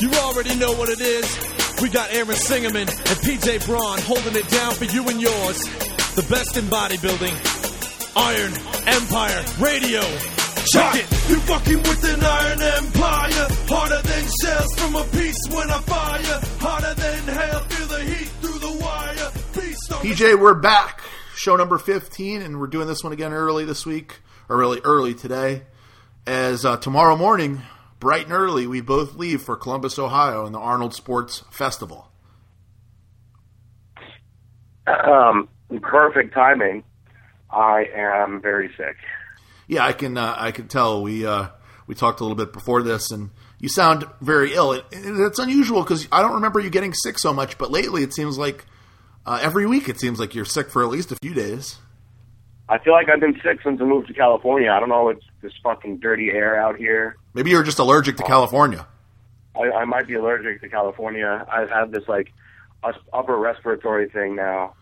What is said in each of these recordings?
You already know what it is. We got Aaron Singerman and PJ Braun holding it down for you and yours. The best in bodybuilding. Iron Empire Radio. Check it. You're fucking with an iron empire, harder than shells from a piece when I fire, harder than hell. Feel the heat through the wire. Beast on PJ, we're back. Show number 15, and we're doing this one again early this week, or really early today. As uh, tomorrow morning, bright and early, we both leave for Columbus, Ohio, and the Arnold Sports Festival. Um, perfect timing. I am very sick. Yeah, I can. Uh, I can tell. We uh, we talked a little bit before this, and you sound very ill. It, it, it's unusual because I don't remember you getting sick so much, but lately it seems like uh, every week it seems like you're sick for at least a few days. I feel like I've been sick since I moved to California. I don't know. It's this fucking dirty air out here. Maybe you're just allergic to California. I, I might be allergic to California. I've had this like upper respiratory thing now,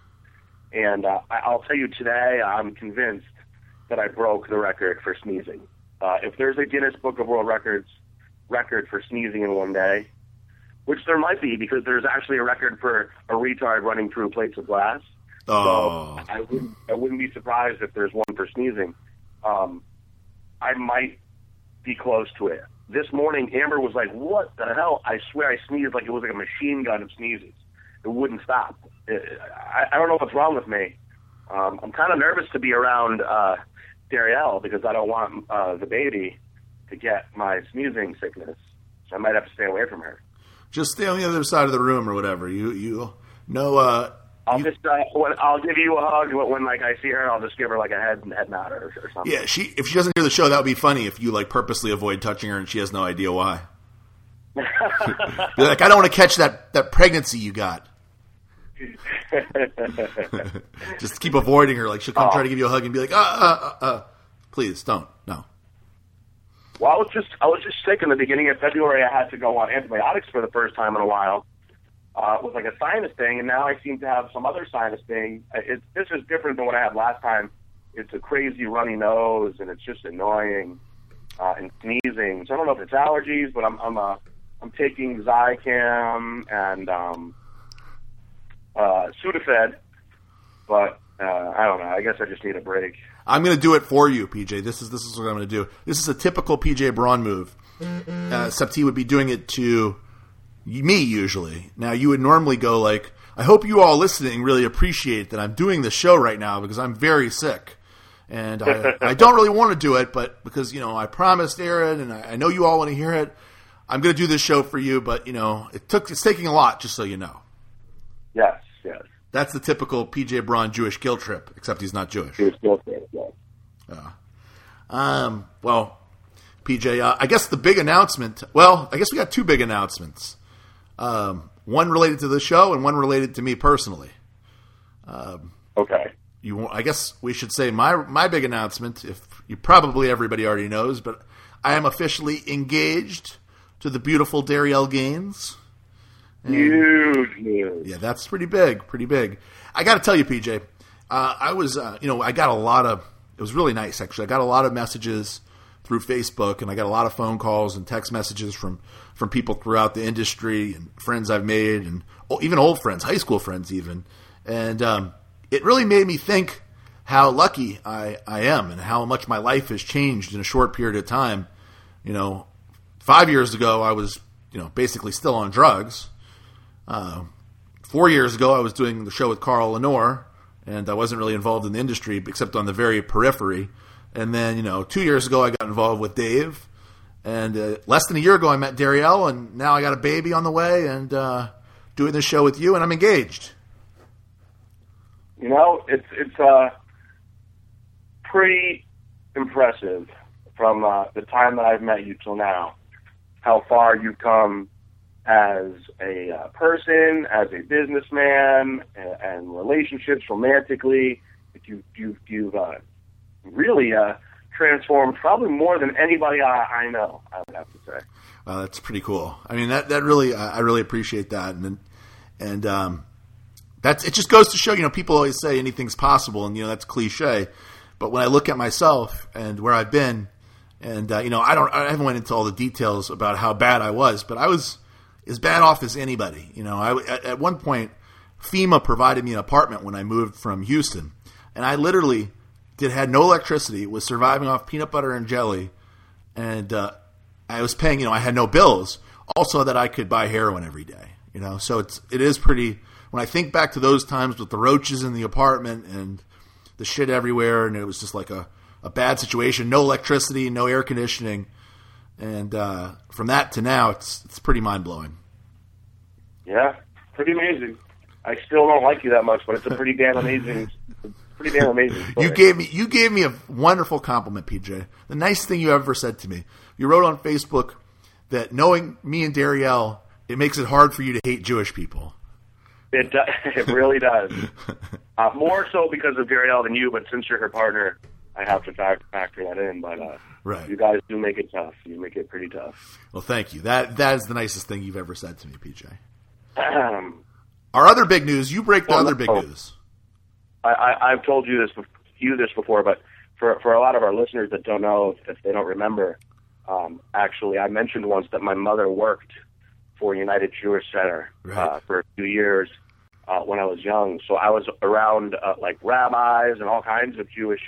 and uh, I, I'll tell you today, I'm convinced that I broke the record for sneezing. Uh, if there's a Guinness Book of World Records record for sneezing in one day, which there might be because there's actually a record for a retard running through plates of glass. Oh, So I wouldn't, I wouldn't be surprised if there's one for sneezing. Um, I might be close to it. This morning, Amber was like, "What the hell?" I swear, I sneezed like it was like a machine gun of sneezes. It wouldn't stop. It, I, I don't know what's wrong with me. Um, I'm kind of nervous to be around uh, Darielle because I don't want uh, the baby to get my sneezing sickness. So I might have to stay away from her. just stay on the other side of the room or whatever. You you know. Uh, I'll just uh, when, I'll give you a hug when, when like I see her. I'll just give her like a head head nod or, or something. yeah, she if she doesn't hear the show, that would be funny if you like purposely avoid touching her and she has no idea why. Like, I don't want to catch that that pregnancy you got. Just keep avoiding her. Like she'll come Oh. try to give you a hug and be like, uh, uh, uh, uh. please don't. No. Well, I was just I was just sick in the beginning of February. I had to go on antibiotics for the first time in a while. Uh, was like a sinus thing, and now I seem to have some other sinus thing. Uh, It, this is different than what I had last time. It's a crazy runny nose, and it's just annoying uh, and sneezing. So I don't know if it's allergies, but I'm I'm uh, I'm taking Zicam and um, uh, Sudafed, but uh, I don't know. I guess I just need a break. I'm going to do it for you, PJ. This is this is what I'm going to do. This is a typical PJ Braun move. Uh, except he would be doing it to me usually. Now you would normally go like, "I hope you all listening really appreciate that I'm doing the show right now because I'm very sick." And I, I don't really want to do it, but because you know I promised Aaron, and I, I know you all want to hear it, I'm going to do this show for you. But you know, it took it's taking a lot, just so you know. Yes, yes. That's the typical PJ Braun Jewish guilt trip, except he's not Jewish. It's still sick, yes. Um, well, PJ, uh, I guess the big announcement. Well, I guess we got two big announcements. Um, one related to the show and one related to me personally. Okay. You, I guess we should say my my big announcement. If you probably everybody already knows, but I am officially engaged to the beautiful Darielle Gaines. Huge news. Yeah, that's pretty big, pretty big. I got to tell you, PJ, uh, I was, uh, you know, I got a lot of. It was really nice, actually. I got a lot of messages through Facebook, and I got a lot of phone calls and text messages from from people throughout the industry and friends I've made, and even old friends, high school friends, even. And um, it really made me think how lucky I, I am and how much my life has changed in a short period of time. You know, five years ago, I was, you know, basically still on drugs. Uh, four years ago, I was doing the show with Carl Lanore, and I wasn't really involved in the industry except on the very periphery. And then, you know, two years ago, I got involved with Dave. And uh, less than a year ago, I met Darielle, and now I got a baby on the way and uh, doing this show with you, and I'm engaged. You know, it's it's uh, pretty impressive from uh, the time that I've met you till now, how far you've come as a uh, person, as a businessman, and, and relationships romantically. You you you've uh, really uh, transformed probably more than anybody I, I know. I would have to say. Well, that's pretty cool. I mean, that that really, I I really appreciate that, and and um, that's it. Just goes to show, you know, people always say anything's possible, and you know that's cliche. But when I look at myself and where I've been, and uh, you know, I don't, I haven't went into all the details about how bad I was, but I was, as bad off as anybody. You know, I at, at one point FEMA provided me an apartment when I moved from Houston, and I literally did had no electricity, was surviving off peanut butter and jelly, and uh, I was paying. You know, I had no bills. Also, that I could buy heroin every day. You know, so it's it is pretty. When I think back to those times with the roaches in the apartment and the shit everywhere, and it was just like a, a bad situation. No electricity, no air conditioning, and uh, from that to now, it's it's pretty mind blowing. Yeah, pretty amazing. I still don't like you that much, but it's a pretty damn amazing, pretty damn amazing. Story. You gave me you gave me a wonderful compliment, PJ. The nicest thing you ever said to me. You wrote on Facebook that knowing me and Darielle, it makes it hard for you to hate Jewish people. It does, it really does. Uh, more so because of Darielle than you, but since you're her partner, I have to factor, that in. But uh, Right. you guys do make it tough. You make it pretty tough. Well, thank you. That that is the nicest thing you've ever said to me, PJ. Um, Our other big news. You break the Well, other big no. news. I, I, I've told you this, you this before, but for for a lot of our listeners that don't know, if they don't remember, um, actually, I mentioned once that my mother worked for United Jewish Center uh, for a few years uh, when I was young. So I was around uh, like rabbis and all kinds of Jewish,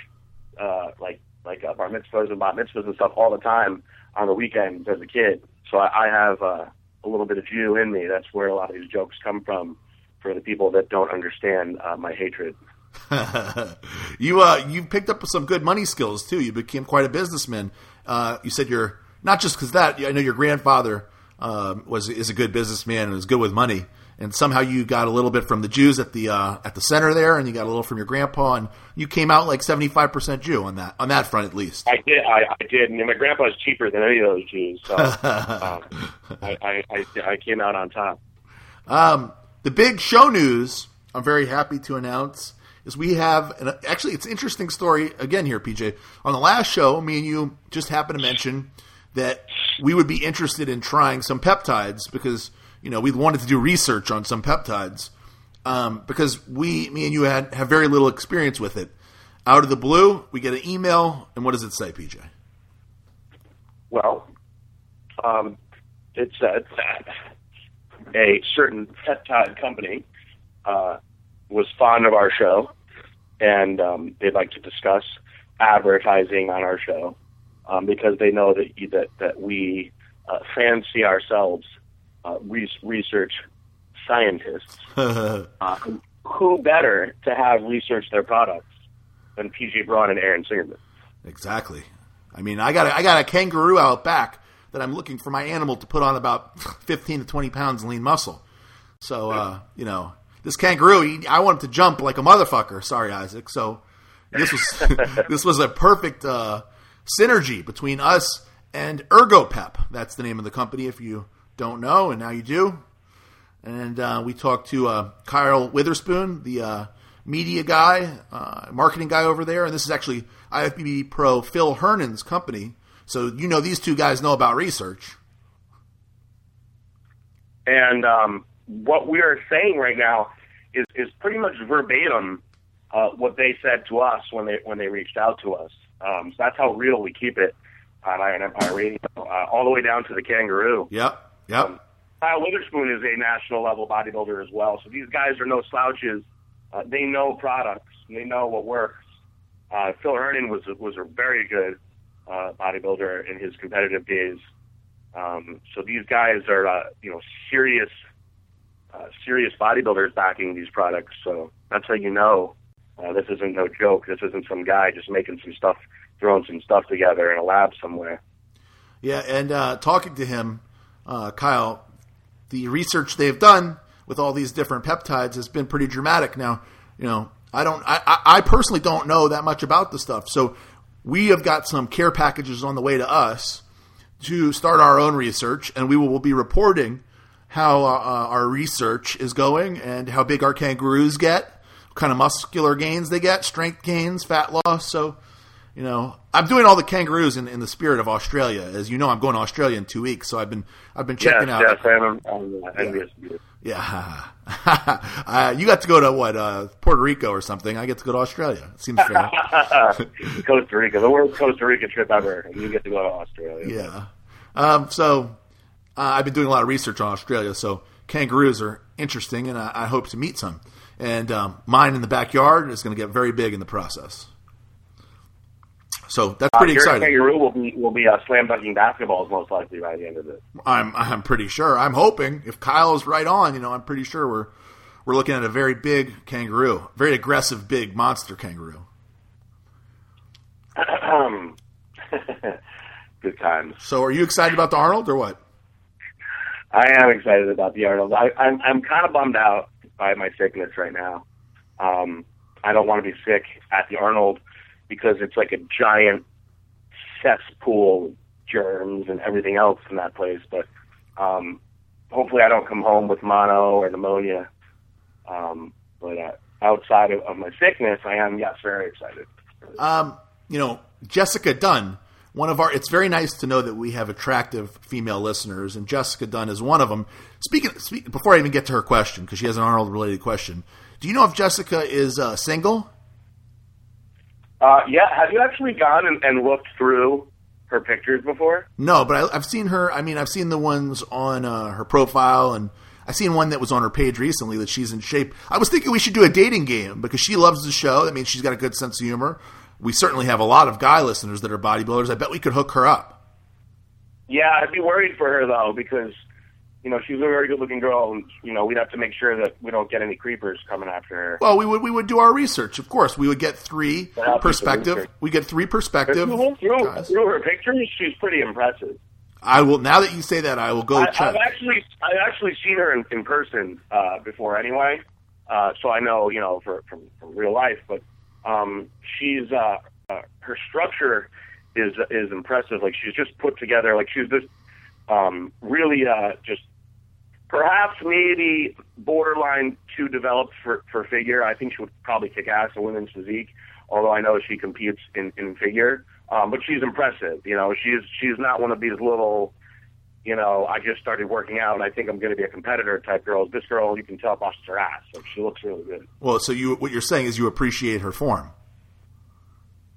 uh, like like uh, bar mitzvahs and bat mitzvahs and stuff all the time on the weekends as a kid. So I, I have uh, a little bit of Jew in me. That's where a lot of these jokes come from. For the people that don't understand uh, my hatred. you uh you picked up some good money skills too. You became quite a businessman. Uh, you said you're not just because that. I know your grandfather um, was is a good businessman and was good with money. And somehow you got a little bit from the Jews at the uh, at the center there, and you got a little from your grandpa, and you came out like seventy five percent Jew on that on that front at least. I did. I, I did. And my grandpa's cheaper than any of those Jews, so um, I, I, I, I came out on top. Um, the big show news, I'm very happy to announce, is we have, and actually, it's an interesting story again here, PJ. On the last show, me and you just happened to mention that we would be interested in trying some peptides because, you know, we wanted to do research on some peptides um, because we, me and you, had have very little experience with it. Out of the blue, we get an email, and what does it say, PJ? Well, um, it said that a certain peptide company uh, was fond of our show, and um, they'd like to discuss advertising on our show um, because they know that that that we uh, fancy ourselves uh, re- research scientists. uh, who better to have research their products than PJ Braun and Aaron Singerman? Exactly. I mean, I got a, I got a kangaroo out back that I'm looking for my animal to put on about 15 to 20 pounds lean muscle. So, uh, you know, this kangaroo, he, I want him to jump like a motherfucker. Sorry, Isaac. So this was this was a perfect uh, synergy between us and ErgoPep. That's the name of the company. If you don't know, and now you do. And uh, we talked to uh, Kyle Witherspoon, the uh, media guy, uh, marketing guy over there, and this is actually IFBB Pro Phil Hernon's company. So you know these two guys know about research. And um, what we are saying right now is, is pretty much verbatim uh, what they said to us when they when they reached out to us. Um, so that's how real we keep it on Iron Empire Radio, uh, all the way down to the kangaroo. Yep, yep. Kyle Witherspoon is a national level bodybuilder as well. So these guys are no slouches. Uh, they know products. They know what works. Uh, Phil Hernon was was a very good uh, bodybuilder in his competitive days. Um, so these guys are uh, you know serious uh, serious bodybuilders backing these products. So that's how you know uh, this isn't no joke. This isn't some guy just making some stuff, throwing some stuff together in a lab somewhere. Yeah, and uh, talking to him, uh, Kyle, the research they've done with all these different peptides has been pretty dramatic. Now, you know, I don't, I, I I personally don't know that much about the stuff, so we have got some care packages on the way to us to start our own research, and we will be reporting how uh, uh, our research is going and how big our kangaroos get, what kind of muscular gains they get, strength gains, fat loss. So, you know, I'm doing all the kangaroos in, in the spirit of Australia. As you know, I'm going to Australia in two weeks, so I've been I've been checking yes, out. yes, I'm, I'm uh, envious of you. Yeah, uh, you got to go to what uh, Puerto Rico or something. I get to go to Australia. It seems fair. Costa Rica, the worst Costa Rica trip ever, you get to go to Australia. yeah. Um, so, I've been doing a lot of research on Australia, so kangaroos are interesting, and I, I hope to meet some. And um, mine in the backyard is going to get very big in the process. So that's pretty uh, your exciting. kangaroo will be will be uh, slam dunking basketballs most likely by the end of it. I'm I'm pretty sure. I'm hoping if Kyle is right on, you know, I'm pretty sure we're we're looking at a very big kangaroo, very aggressive, big monster kangaroo. Good times. So, are you excited about the Arnold or what? I am excited about the Arnold. I, I'm I'm kind of bummed out by my sickness right now. Um, I don't want to be sick at the Arnold because it's like a giant cesspool of germs and everything else in that place. But um, hopefully, I don't come home with mono or pneumonia. Um, but uh, outside of, of my sickness, I am yes very excited. Um, you know, Jessica Dunn, one of our. It's very nice to know that we have attractive female listeners, and Jessica Dunn is one of them. Speaking, speak, before I even get to her question, because she has an Arnold related question. Do you know if Jessica is uh, single? Uh, yeah, have you actually gone and, and looked through her pictures before? No, but I, I've seen her. I mean, I've seen the ones on uh, her profile, and I've seen one that was on her page recently that she's in shape. I was thinking we should do a dating game because she loves the show. That means she's got a good sense of humor. We certainly have a lot of guy listeners that are bodybuilders. I bet we could hook her up. Yeah, I'd be worried for her though because you know she's a very good-looking girl, and you know we'd have to make sure that we don't get any creepers coming after her. Well, we would we would do our research, of course. We would get three Yeah, I'll do some perspective. We get three perspective. through, through her pictures, she's pretty impressive. I will now that you say that, I will go I, check. I've actually I've actually seen her in, in person uh, before anyway, uh, so I know you know for, from from real life. But um, she's uh, uh, her structure is is impressive. Like she's just put together. Like she's just um, really uh, just perhaps maybe borderline too developed for for figure. I think she would probably kick ass in women's physique. Although I know she competes in, in figure, um, but she's impressive. You know, she's she's not one of these little you know, I just started working out and I think I'm going to be a competitor type girl. This girl, you can tell, busts her ass. Like she looks really good, well, so you what you're saying is you appreciate her form.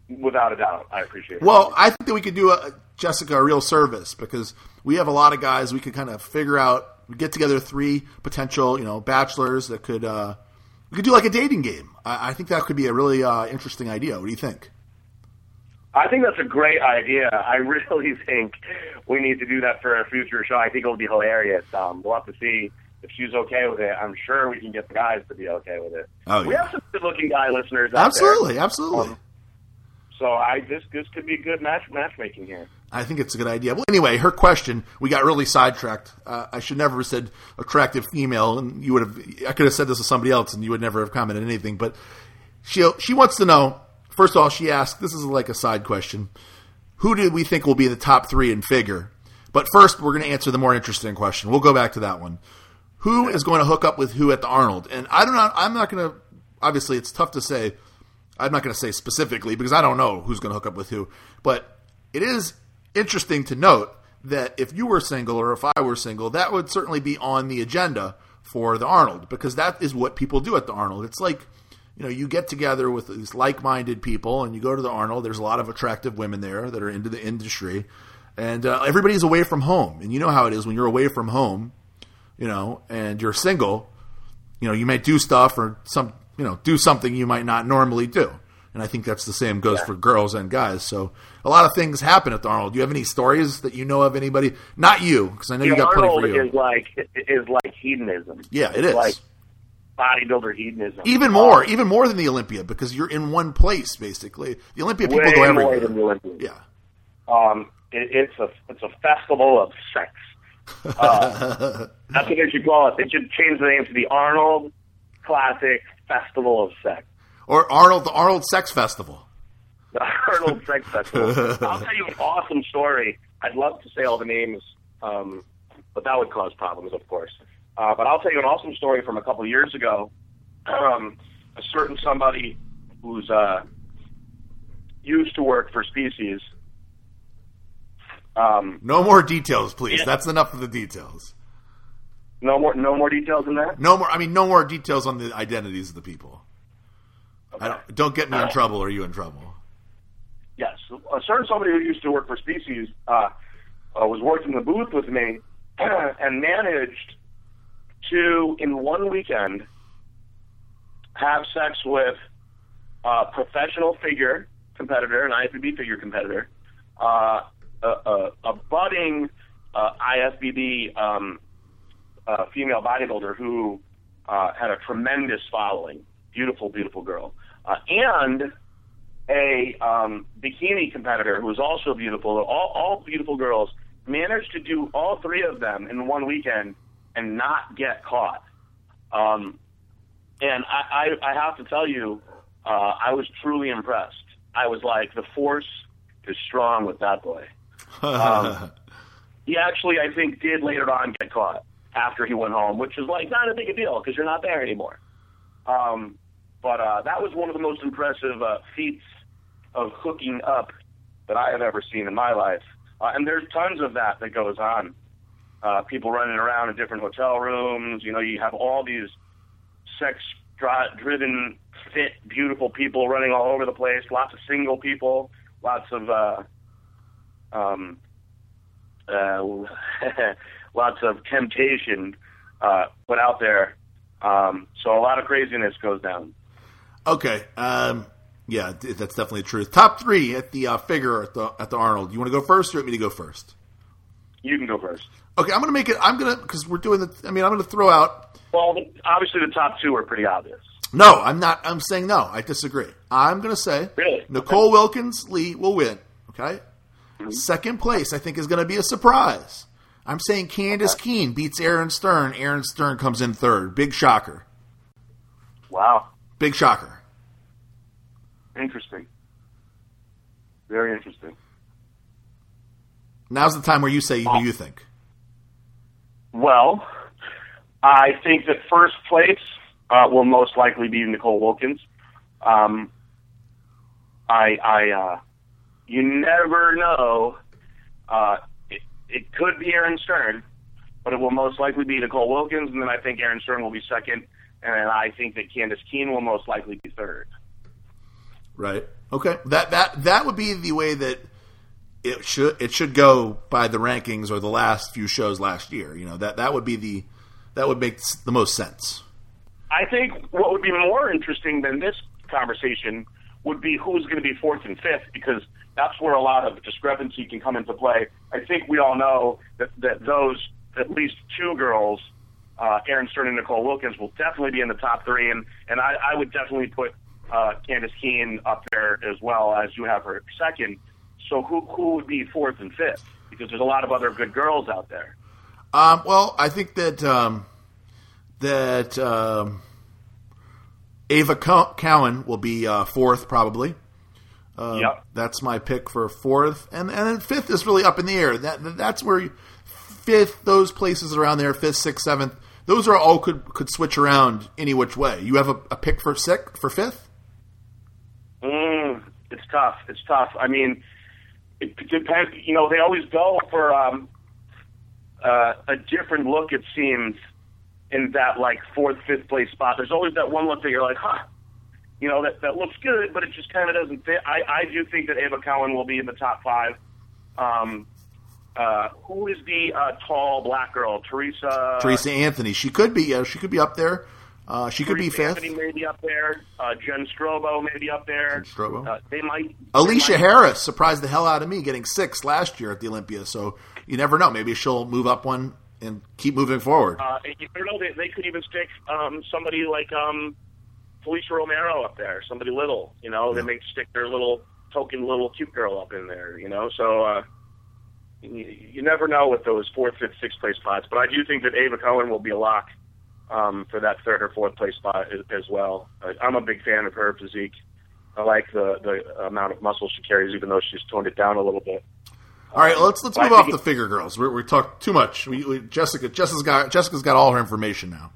without a doubt. I appreciate it. Well, I think that we could do a, Jessica a real service because we have a lot of guys we could kind of figure out. We get together three potential, you know, bachelors that could. Uh, we could do like a dating game. I, I think that could be a really uh, interesting idea. What do you think? I think that's a great idea. I really think we need to do that for a future show. I think it'll be hilarious. Um, we'll have to see if she's okay with it. I'm sure we can get the guys to be okay with it. Oh, yeah. We have some good-looking guy listeners. Out Absolutely, there. absolutely. Um, So I this this could be good match matchmaking here. I think it's a good idea. Well, anyway, her question, we got really sidetracked. Uh, I should never have said attractive female, and you would have. I could have said this to somebody else, and you would never have commented anything. But she she wants to know. First of all, she asked. This is like a side question. Who do we think will be the top three in figure? But first, we're going to answer the more interesting question. We'll go back to that one. Who is going to hook up with who at the Arnold? And I don't know. I'm not going to. Obviously, it's tough to say. I'm not going to say specifically because I don't know who's going to hook up with who. But it is interesting to note that if you were single or if I were single, that would certainly be on the agenda for the Arnold because that is what people do at the Arnold. It's like, you know, you get together with these like minded people and you go to the Arnold. There's a lot of attractive women there that are into the industry. And uh, everybody's away from home. And you know how it is when you're away from home, you know, and you're single, you know, you might do stuff or some, you know, do something you might not normally do. And I think that's the same goes for girls and guys. So a lot of things happen at the Arnold. Do you have any stories that you know of anybody? Not you, because I know you The got plenty for you. is like is like hedonism. Yeah, it It's is. like bodybuilder hedonism. even more, even more than the Olympia, because you're in one place basically. The Olympia people go more everywhere. than the Olympia. Yeah. Um, it, it's a it's a festival of sex. Uh, that's what they should call it. They should change the name to the Arnold Classic Festival of Sex. Or Arnold, the Arnold Sex Festival. The Arnold Sex Festival. I'll tell you an awesome story. I'd love to say all the names, um, but that would cause problems, of course. Uh, but I'll tell you an awesome story from a couple of years ago. Um, a certain somebody who's uh, used to work for Species. Um, No more details, please. Yeah. That's enough of the details. no more, no more details than that. No more. I mean, no more details on the identities of the people. I don't, don't get me in trouble or you in trouble. Yes, a certain somebody who used to work for Species uh, uh, was working the booth with me, and managed to, in one weekend, have sex with a professional figure competitor, an IFBB figure competitor, uh, a, a, a budding uh, IFBB um, uh, female bodybuilder who uh, had a tremendous following, beautiful, beautiful girl, uh, and a um, bikini competitor who was also beautiful. All, all beautiful girls managed to do all three of them in one weekend and not get caught. Um, and I, I, I have to tell you, uh, I was truly impressed. I was like, the force is strong with that boy. Um, he actually, I think, did later on get caught after he went home, which is like not a big deal because you're not there anymore. Um, but uh, that was one of the most impressive uh, feats of hooking up that I have ever seen in my life. Uh, and there's tons of that that goes on. Uh, people running around in different hotel rooms. You know, you have all these sex-driven, fit, beautiful people running all over the place. Lots of single people. Lots of uh, um, uh, lots of temptation uh, put out there. Um, so a lot of craziness goes down. Okay. Um, yeah, that's definitely the truth. Top three at the uh, figure at the at the Arnold. You want to go first, or want me to go first? You can go first. Okay, I'm going to make it. I'm going to because we're doing the. I mean, I'm going to throw out. Well, obviously the top two are pretty obvious. No, I'm not. I'm saying no. I disagree. I'm going to say really? Nicole okay. Wilkins Lee will win. Okay. Mm-hmm. Second place, I think, is going to be a surprise. I'm saying Candice okay. Keene beats Erin Stern. Erin Stern comes in third. Big shocker. Wow. Big shocker. Interesting. Very interesting. Now's the time where you say who you think. Well, I think that first place uh, will most likely be Nicole Wilkins. Um, I, I, uh, you never know. Uh, it, it could be Erin Stern, but it will most likely be Nicole Wilkins, and then I think Erin Stern will be second, and I think that Candice Keene will most likely be third. Right. Okay. That that that would be the way that it should it should go by the rankings or the last few shows last year. You know that that would be the that would make the most sense. I think what would be more interesting than this conversation would be who's going to be fourth and fifth because that's where a lot of discrepancy can come into play. I think we all know that, that those at least two girls, uh, Erin Stern and Nicole Wilkins, will definitely be in the top three, and and I, I would definitely put uh, Candice Keene up there as well as you have her second. So who who would be fourth and fifth? Because there's a lot of other good girls out there. Um, well, I think that um, that um, Ava Cowan will be uh, fourth probably. Uh, yep. That's my pick for fourth, and and then fifth is really up in the air. That that's where you, fifth, those places around there, fifth, sixth, seventh, those are all could could switch around any which way. You have a, a pick for sixth for fifth? Mm, it's tough. It's tough. I mean, it depends. You know, they always go for um, uh, a different look. It seems in that like fourth, fifth place spot. There's always that one look that you're like, huh you know, that, that looks good, but it just kind of doesn't fit. I, I do think that Ava Cowan will be in the top five. Um, uh, who is the uh, tall black girl? Teresa. Teresa Anthony. She could be. Uh, she could be up there. Uh, she could be fifth. Anthony may be up there. Uh, Jen Strobo maybe up there. Strobo. Uh, they might. Alicia they might. Harris surprised the hell out of me, getting sixth last year at the Olympia. So you never know. Maybe she'll move up one and keep moving forward. Uh, you never know. They, they could even stick um, somebody like um, Felicia Romero up there, somebody little, you know, yeah. they may stick their little token little cute girl up in there, you know. So uh, you, you never know with those fourth, fifth, sixth place spots. But I do think that Ava Cowan will be a lock um, for that third or fourth place spot as, as well. I'm a big fan of her physique. I like the the amount of muscle she carries, even though she's toned it down a little bit. All right, let's let's move off the figure girls. We, we talked too much. We, we, Jessica Jessica's got Jessica's got all her information now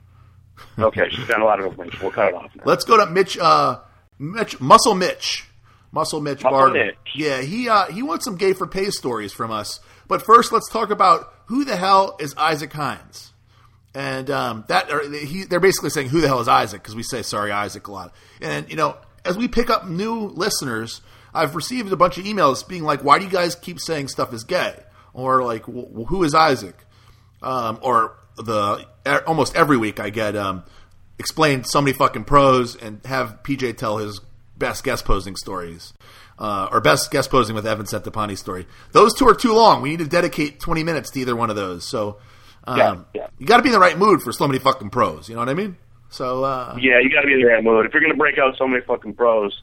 okay, she's done a lot of information. We'll cut it off. Now. Let's go to Mitch, uh, Mitch Muscle Mitch. Muscle Mitch Muscle Mitch. Yeah, he uh, he wants some gay for pay stories from us. But first, let's talk about who the hell is Isaac Hinds. And um, that he, they're basically saying who the hell is Isaac because we say sorry Isaac a lot. And you know, as we pick up new listeners, I've received a bunch of emails being like, "Why do you guys keep saying stuff is gay?" Or like, "Who is Isaac?" um, or the almost every week I get um, explain so many fucking pros and have PJ tell his best guest posing stories. Uh, or best guest posing with Evan Centopani story. Those two are too long. We need to dedicate 20 minutes to either one of those. So, um, yeah, yeah. you got to be in the right mood for so many fucking pros. You know what I mean? So, uh, yeah, you got to be in the right mood. If you're going to break out so many fucking pros,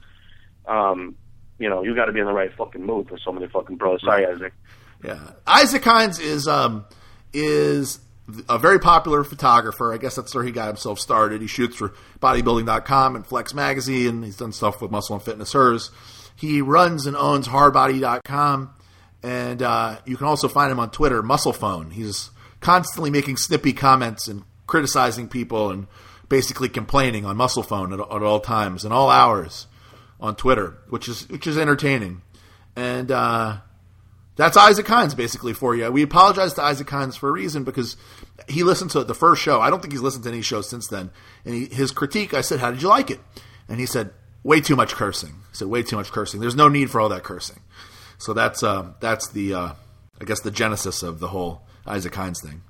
um, you know, you got to be in the right fucking mood for so many fucking pros. Sorry. Isaac. Yeah, Isaac Hinds is um, is a very popular photographer. I guess that's where he got himself started. He shoots for bodybuilding.com and Flex Magazine. He's done stuff with Muscle and Fitness Hers. He runs and owns hardbody.com. And uh, you can also find him on Twitter, Musclephone. He's constantly making snippy comments and criticizing people and basically complaining on Musclephone at, at all times and all hours on Twitter, which is which is entertaining. And uh, that's Isaac Hinds basically for you. We apologize to Isaac Hinds for a reason because he listened to the first show. I don't think he's listened to any shows since then. And he, his critique, I said, "How did you like it?" And he said, "Way too much cursing." I said, "Way too much cursing. There's no need for all that cursing." So that's uh, that's the uh, I guess the genesis of the whole Isaac Hinds thing.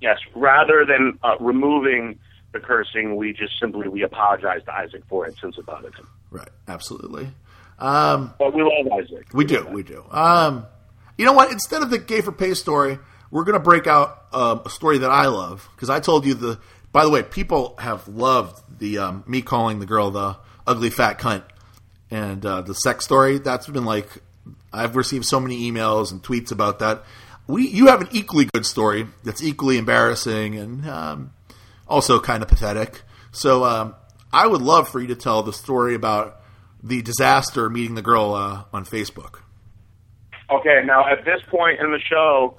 Yes, rather than uh, removing the cursing, we just simply we apologize to Isaac for it since about it. Right, absolutely. Um, but we love Isaac. We, we do, we do. Um, you know what? Instead of the gay for pay story, we're going to break out um, a story that I love because I told you the. By the way, people have loved the um, me calling the girl the ugly fat cunt and uh, the sex story. That's been like I've received so many emails and tweets about that. We you have an equally good story that's equally embarrassing and um, also kind of pathetic. So um, I would love for you to tell the story about the disaster meeting the girl uh, on Facebook. Okay, now at this point in the show,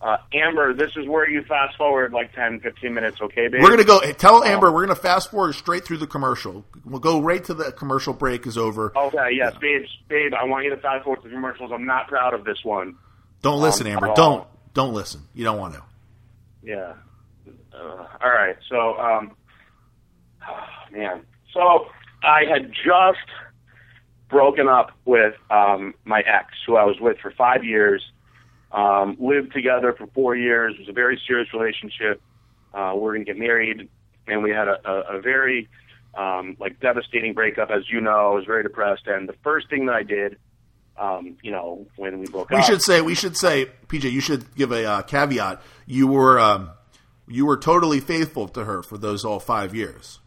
uh, Amber, this is where you fast forward like 10, 15 minutes, okay, babe? We're going to go, tell Amber, we're going to fast forward straight through the commercial. We'll go right to the commercial break is over. Okay, yes, yeah. babe, babe, I want you to fast forward to the commercials. I'm not proud of this one. Don't listen, um, Amber. Don't. Don't listen. You don't want to. Yeah. Uh, all right. So, um, oh, man. So I had just broken up with um, my ex, who I was with for five years. Um, lived together for four years. It was a very serious relationship. Uh, we are going to get married, and we had a, a, a very um, like devastating breakup. As you know, I was very depressed. And the first thing that I did, um, you know, when we broke we up, we should say we should say, PJ, you should give a uh, caveat. You were um, you were totally faithful to her for those all five years.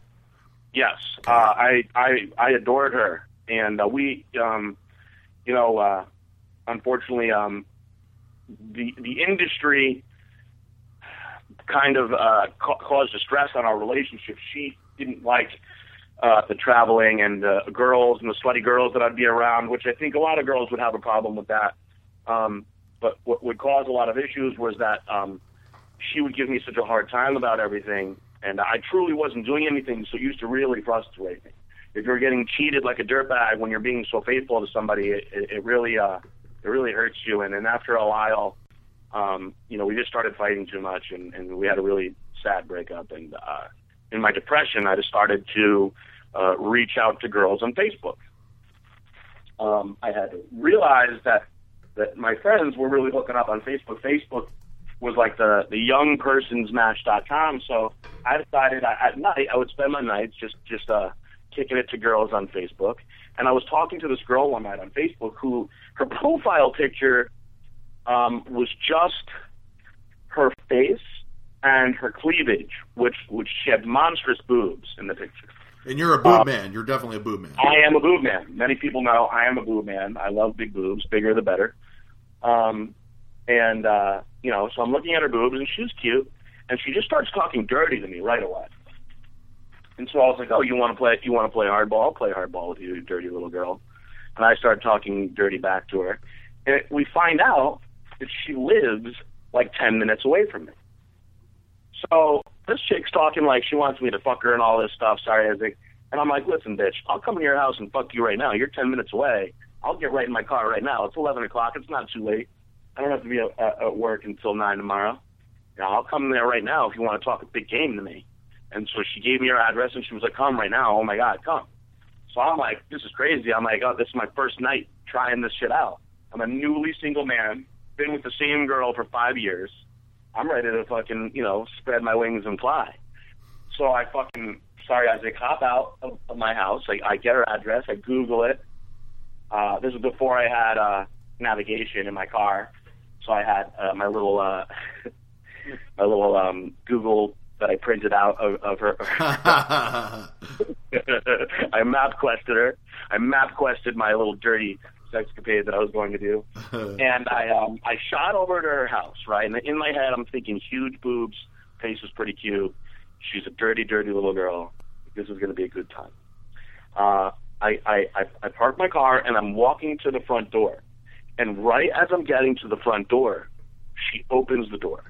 Yes, uh, I I I adored her and uh, we, um, you know, uh, unfortunately, um, the the industry kind of uh, ca- caused a stress on our relationship. She didn't like uh, the traveling and the girls and the sweaty girls that I'd be around, which I think a lot of girls would have a problem with that. Um, but what would cause a lot of issues was that um, she would give me such a hard time about everything, and I truly wasn't doing anything, so it used to really frustrate me if you're getting cheated like a dirtbag when you're being so faithful to somebody, it, it really uh, it really hurts you. And then after a while, um, you know, we just started fighting too much, and, and we had a really sad breakup. And uh, in my depression, I just started to uh, reach out to girls on Facebook. Um, I had realized that that my friends were really hooking up on Facebook. Facebook was like the the young person's match.com. So I decided I, at night I would spend my nights just just uh kicking it to girls on Facebook. And I was talking to this girl one night on Facebook who her profile picture um, was just her face and her cleavage, which which she had monstrous boobs in the picture. And you're a boob um, man. You're definitely a boob man. I am a boob man. Many people know I am a boob man. I love big boobs. Bigger the better. Um, and uh, you know, so I'm looking at her boobs, and she's cute, and she just starts talking dirty to me right away. And so I was like, "Oh, you want to play? You want to play hardball? I'll play hardball with you, you dirty little girl." And I started talking dirty back to her, and we find out that she lives like ten minutes away from me. So this chick's talking like she wants me to fuck her and all this stuff. Sorry, Isaac. And I'm like, listen, bitch, I'll come to your house and fuck you right now. You're 10 minutes away. I'll get right in my car right now. It's 11 o'clock. It's not too late. I don't have to be at, at work until 9 tomorrow. You know, I'll come there right now if you want to talk a big game to me. And so she gave me her address and she was like, come right now. Oh my God, come. So I'm like, this is crazy. I'm like, oh, this is my first night trying this shit out. I'm a newly single man, been with the same girl for five years. I'm ready to fucking, you know, spread my wings and fly. So I fucking, sorry, Isaac, hop out of, of my house. I, I get her address. I Google it. Uh, this was before I had uh, navigation in my car, so I had uh, my little uh, my little um, Google that I printed out of, of her. I map quested her. I map quested my little dirty sexcapade that I was going to do, and I um, I shot over to her house. Right, and in my head, I'm thinking huge boobs, face is pretty cute. She's a dirty, dirty little girl. This is going to be a good time. Uh, I, I, I, I park my car and I'm walking to the front door. And right as I'm getting to the front door, she opens the door.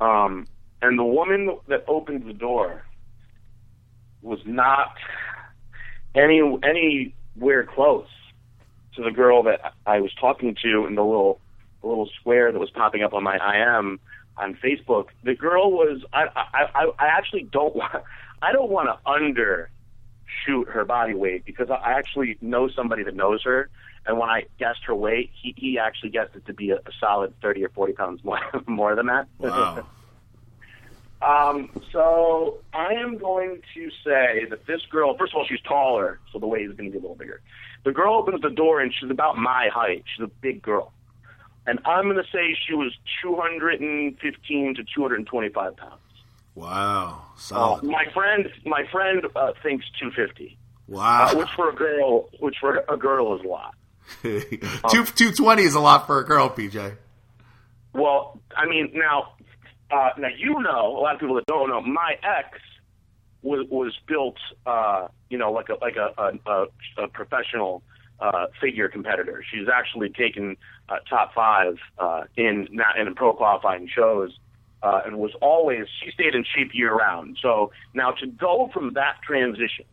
Um, and the woman that opened the door was not any anywhere close to the girl that I was talking to in the little the little square that was popping up on my IM on Facebook. The girl was I I I, I actually don't want I don't want to undershoot her body weight because I actually know somebody that knows her, and when I guessed her weight, he he actually guessed it to be a, a solid thirty or forty pounds more more than that. Wow. Um, so I am going to say that this girl, first of all, she's taller, so the weight is going to be a little bigger. The girl opens the door and she's about my height. She's a big girl. And I'm going to say she was 215 to 225 pounds. wow. Uh, my friend, my friend uh, thinks 250, wow. uh, which for a girl, which for a girl is a lot. Two two twenty is a lot for a girl, PJ. Well, I mean, now, uh, now you know a lot of people that don't know. My ex was was built, uh, you know, like a like a a, a, professional uh, figure competitor. She's actually taken uh, top five uh, in not in pro qualifying shows, uh, and was always she stayed in shape year round. So now to go from that transition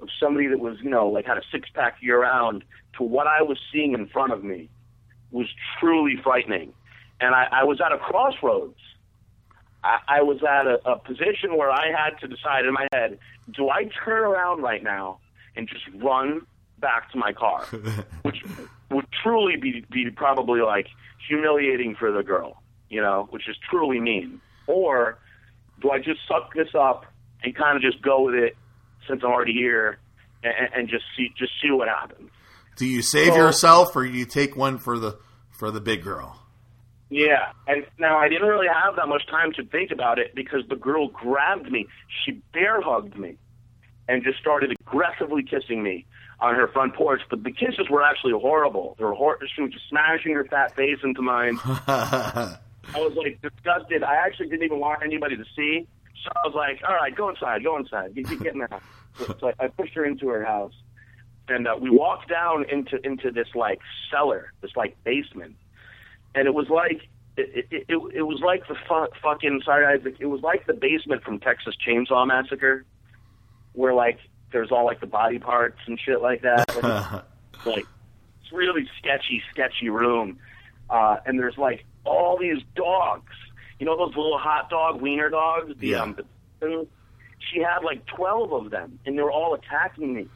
of somebody that was you know like had a six pack year round to what I was seeing in front of me was truly frightening and I, I was at a crossroads. I, I was at a, a position where I had to decide in my head: Do I turn around right now and just run back to my car, which would truly be be probably like humiliating for the girl, you know, which is truly mean, or do I just suck this up and kind of just go with it since I'm already here and, and just see just see what happens? Do you save So- yourself or you take one for the for the big girl? Yeah, and now I didn't really have that much time to think about it because the girl grabbed me. She bear hugged me and just started aggressively kissing me on her front porch. But the kisses were actually horrible. They were hor- she was just smashing her fat face into mine. I was like disgusted. I actually didn't even want anybody to see. So I was like, "All right, go inside, go inside, get, get in the house." So, so I, I pushed her into her house, and uh, we walked down into into this like cellar, this like basement, and it was like it it, it, it was like the fu- fucking sorry Isaac, it was like the basement from Texas Chainsaw Massacre, where like there's all like the body parts and shit like that. Like, like it's really sketchy, sketchy room, uh, and there's like all these dogs. You know those little hot dog wiener dogs? The, Yeah. um, the, she had like twelve of them, and they were all attacking me.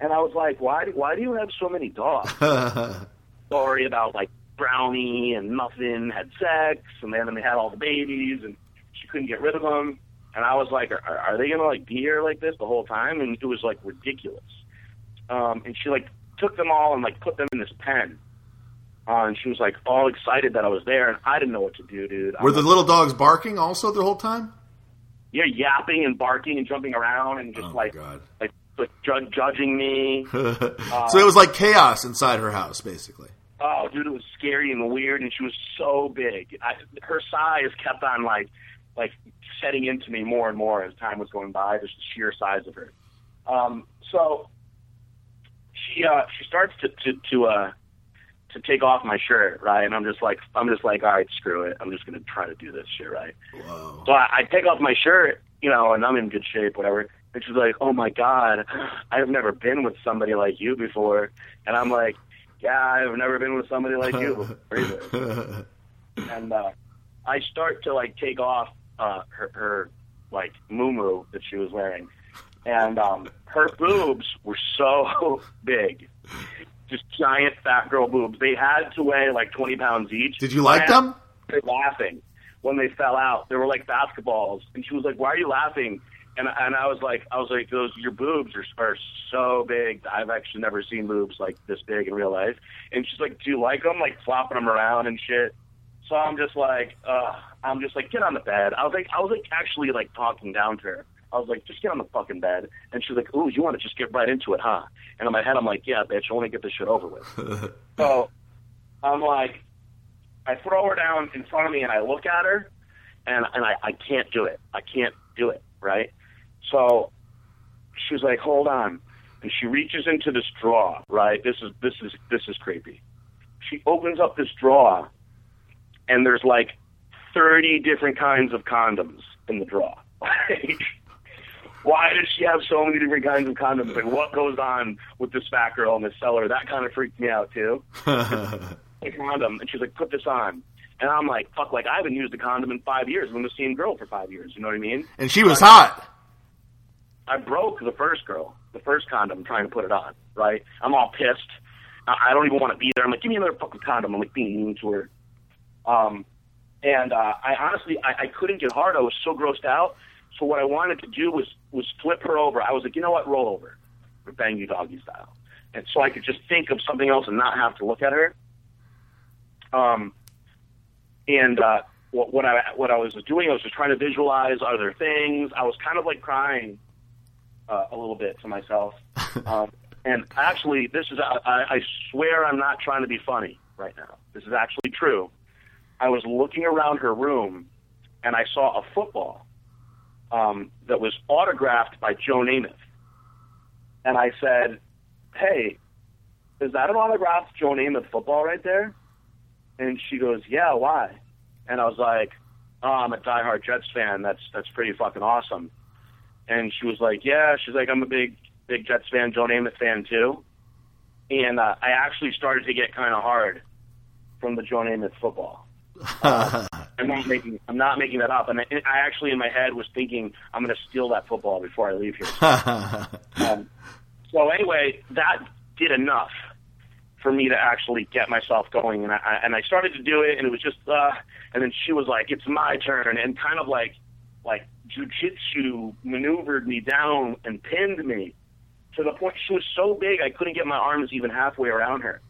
And I was like, why? Why do you have so many dogs? Sorry about like Brownie and Muffin had sex, and then they had all the babies, and she couldn't get rid of them. And I was like, are, are they gonna like be here like this the whole time? And it was like ridiculous. Um, and she like took them all and like put them in this pen. Uh, and she was like all excited that I was there, and I didn't know what to do, dude. Were the little dogs barking also the whole time? yeah, yapping and barking and jumping around and just Oh, like God. like, like judging me. so it was like chaos inside her house, basically. Oh, dude, it was scary and weird, and she was so big. I, her size kept on like, like setting into me more and more as time was going by. Just the sheer size of her. Um, so she uh, she starts to to to uh, to take off my shirt, right? And I'm just like, I'm just like, all right, screw it. I'm just gonna try to do this shit, right? Whoa. So I, I take off my shirt, you know, and I'm in good shape, whatever. And she's like, "Oh my god, I've never been with somebody like you before." And I'm like, "Yeah, I've never been with somebody like you before and uh, I start to like take off uh, her, her like moo that she was wearing, and um, her boobs were so big, just giant fat girl boobs. They had to weigh like 20 pounds each. Did you like And them? They're laughing. when they fell out. They were like basketballs, and she was like, "Why are you laughing?" And and I was like, I was like, those your boobs are are so big. I've actually never seen boobs like this big in real life. And she's like, "Do you like them?" Like flopping them around and shit. So I'm just like, uh, I'm just like, get on the bed. I was like, I was like actually like talking down to her. I was like, just get on the fucking bed. And she's like, ooh, you want to just get right into it, huh? And in my head, I'm like, yeah, bitch, I want to get this shit over with. so I'm like, I throw her down in front of me and I look at her and, and I, I can't do it. I can't do it, right? So she was like, hold on. And she reaches into this drawer, right? This is, this is, this is creepy. She opens up this drawer and there's like 30 different kinds of condoms in the drawer. Why does she have so many different kinds of condoms? Like, what goes on with this fat girl in the cellar? That kind of freaked me out too. a condom, and she's like, "Put this on," and I'm like, "Fuck!" Like I haven't used a condom in five years. I've been the same girl for five years. You know what I mean? And she was hot. I broke the first girl, the first condom, trying to put it on. Right? I'm all pissed. I don't even want to be there. I'm like, "Give me another fucking condom." I'm like being mean to her. Um, and uh, I honestly, I, I couldn't get hard. I was so grossed out. So what I wanted to do was was flip her over. I was like, you know what, roll over, bang you doggy style, and so I could just think of something else and not have to look at her. Um, and uh, what, what I what I was doing, I was just trying to visualize other things. I was kind of like crying uh, a little bit to myself. um, and actually, this is I, I swear I'm not trying to be funny right now. This is actually true. I was looking around her room, and I saw a football um, that was autographed by Joe Namath. And I said, "Hey, is that an autographed Joe Namath football right there?" And she goes, "Yeah, why?" And I was like, "Oh, I'm a diehard Jets fan. That's that's pretty fucking awesome." And she was like, "Yeah." She's like, "I'm a big big Jets fan, Joe Namath fan too." And uh, I actually started to get kind of hard from the Joe Namath football. Uh, I'm not making I'm not making that up. And I, I actually in my head was thinking I'm going to steal that football before I leave here. um, so anyway, that did enough for me to actually get myself going, and I and I started to do it, and it was just uh, and then she was like, "It's my turn," and kind of like like jujitsu maneuvered me down and pinned me to the point she was so big I couldn't get my arms even halfway around her,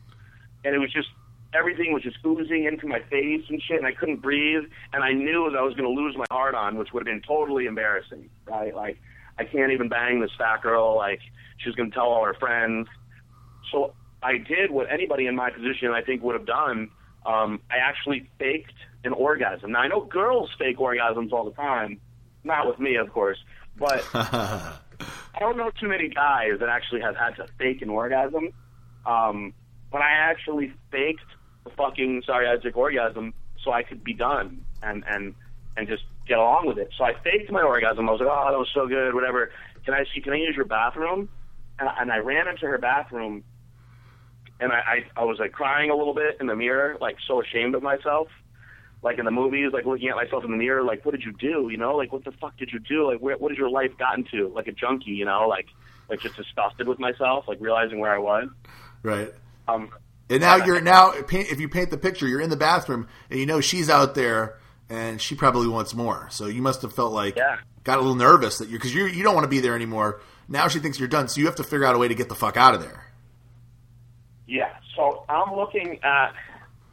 and it was just everything was just oozing into my face and shit, and I couldn't breathe, and I knew that I was going to lose my heart on, which would have been totally embarrassing, right? Like, I can't even bang this fat girl. Like, she's going to tell all her friends. So I did what anybody in my position I think would have done. Um, I actually faked an orgasm. Now I know girls fake orgasms all the time, not with me, of course, but I don't know too many guys that actually have had to fake an orgasm. Um, but I actually faked the fucking psoriatic orgasm so I could be done and and and just get along with it. So I faked my orgasm. I was like, oh, that was so good, whatever. Can I see? Can I use your bathroom? And, and I ran into her bathroom, and I, I I was like crying a little bit in the mirror, like so ashamed of myself. Like in the movies, like looking at myself in the mirror, like what did you do? You know, like what the fuck did you do? Like where, what has your life gotten to? Like a junkie, you know, like like just disgusted with myself, like realizing where I was. Right. Um, and now you're now if you paint the picture, you're in the bathroom and you know she's out there and she probably wants more. So you must have felt like yeah. got a little nervous that you because you you don't want to be there anymore. Now she thinks you're done, so you have to figure out a way to get the fuck out of there. Yeah. So I'm looking at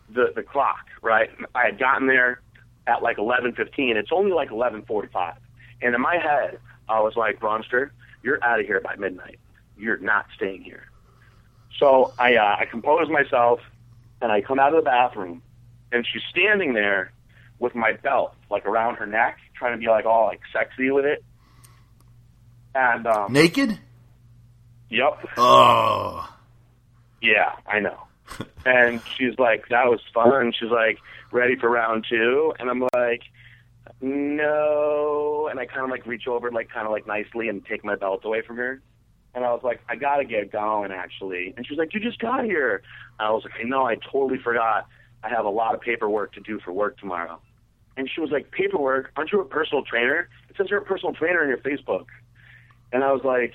the the clock. Right. I had gotten there at like 11:15. It's only like 11:45, and in my head I was like, Bronster, you're out of here by midnight. You're not staying here. So I uh, I compose myself, and I come out of the bathroom, and she's standing there with my belt like around her neck, trying to be like all like sexy with it. And um, naked. Yep. Oh. Yeah, I know. and she's like, "That was fun." She's like, "Ready for round two? And I'm like, "No." And I kind of like reach over, like kind of like nicely, and take my belt away from her. And I was like, I gotta get going actually. And she's like, You just got here. I was like, no, I totally forgot. I have a lot of paperwork to do for work tomorrow. And she was like, Paperwork? Aren't you a personal trainer? It says you're a personal trainer on your Facebook. And I was like,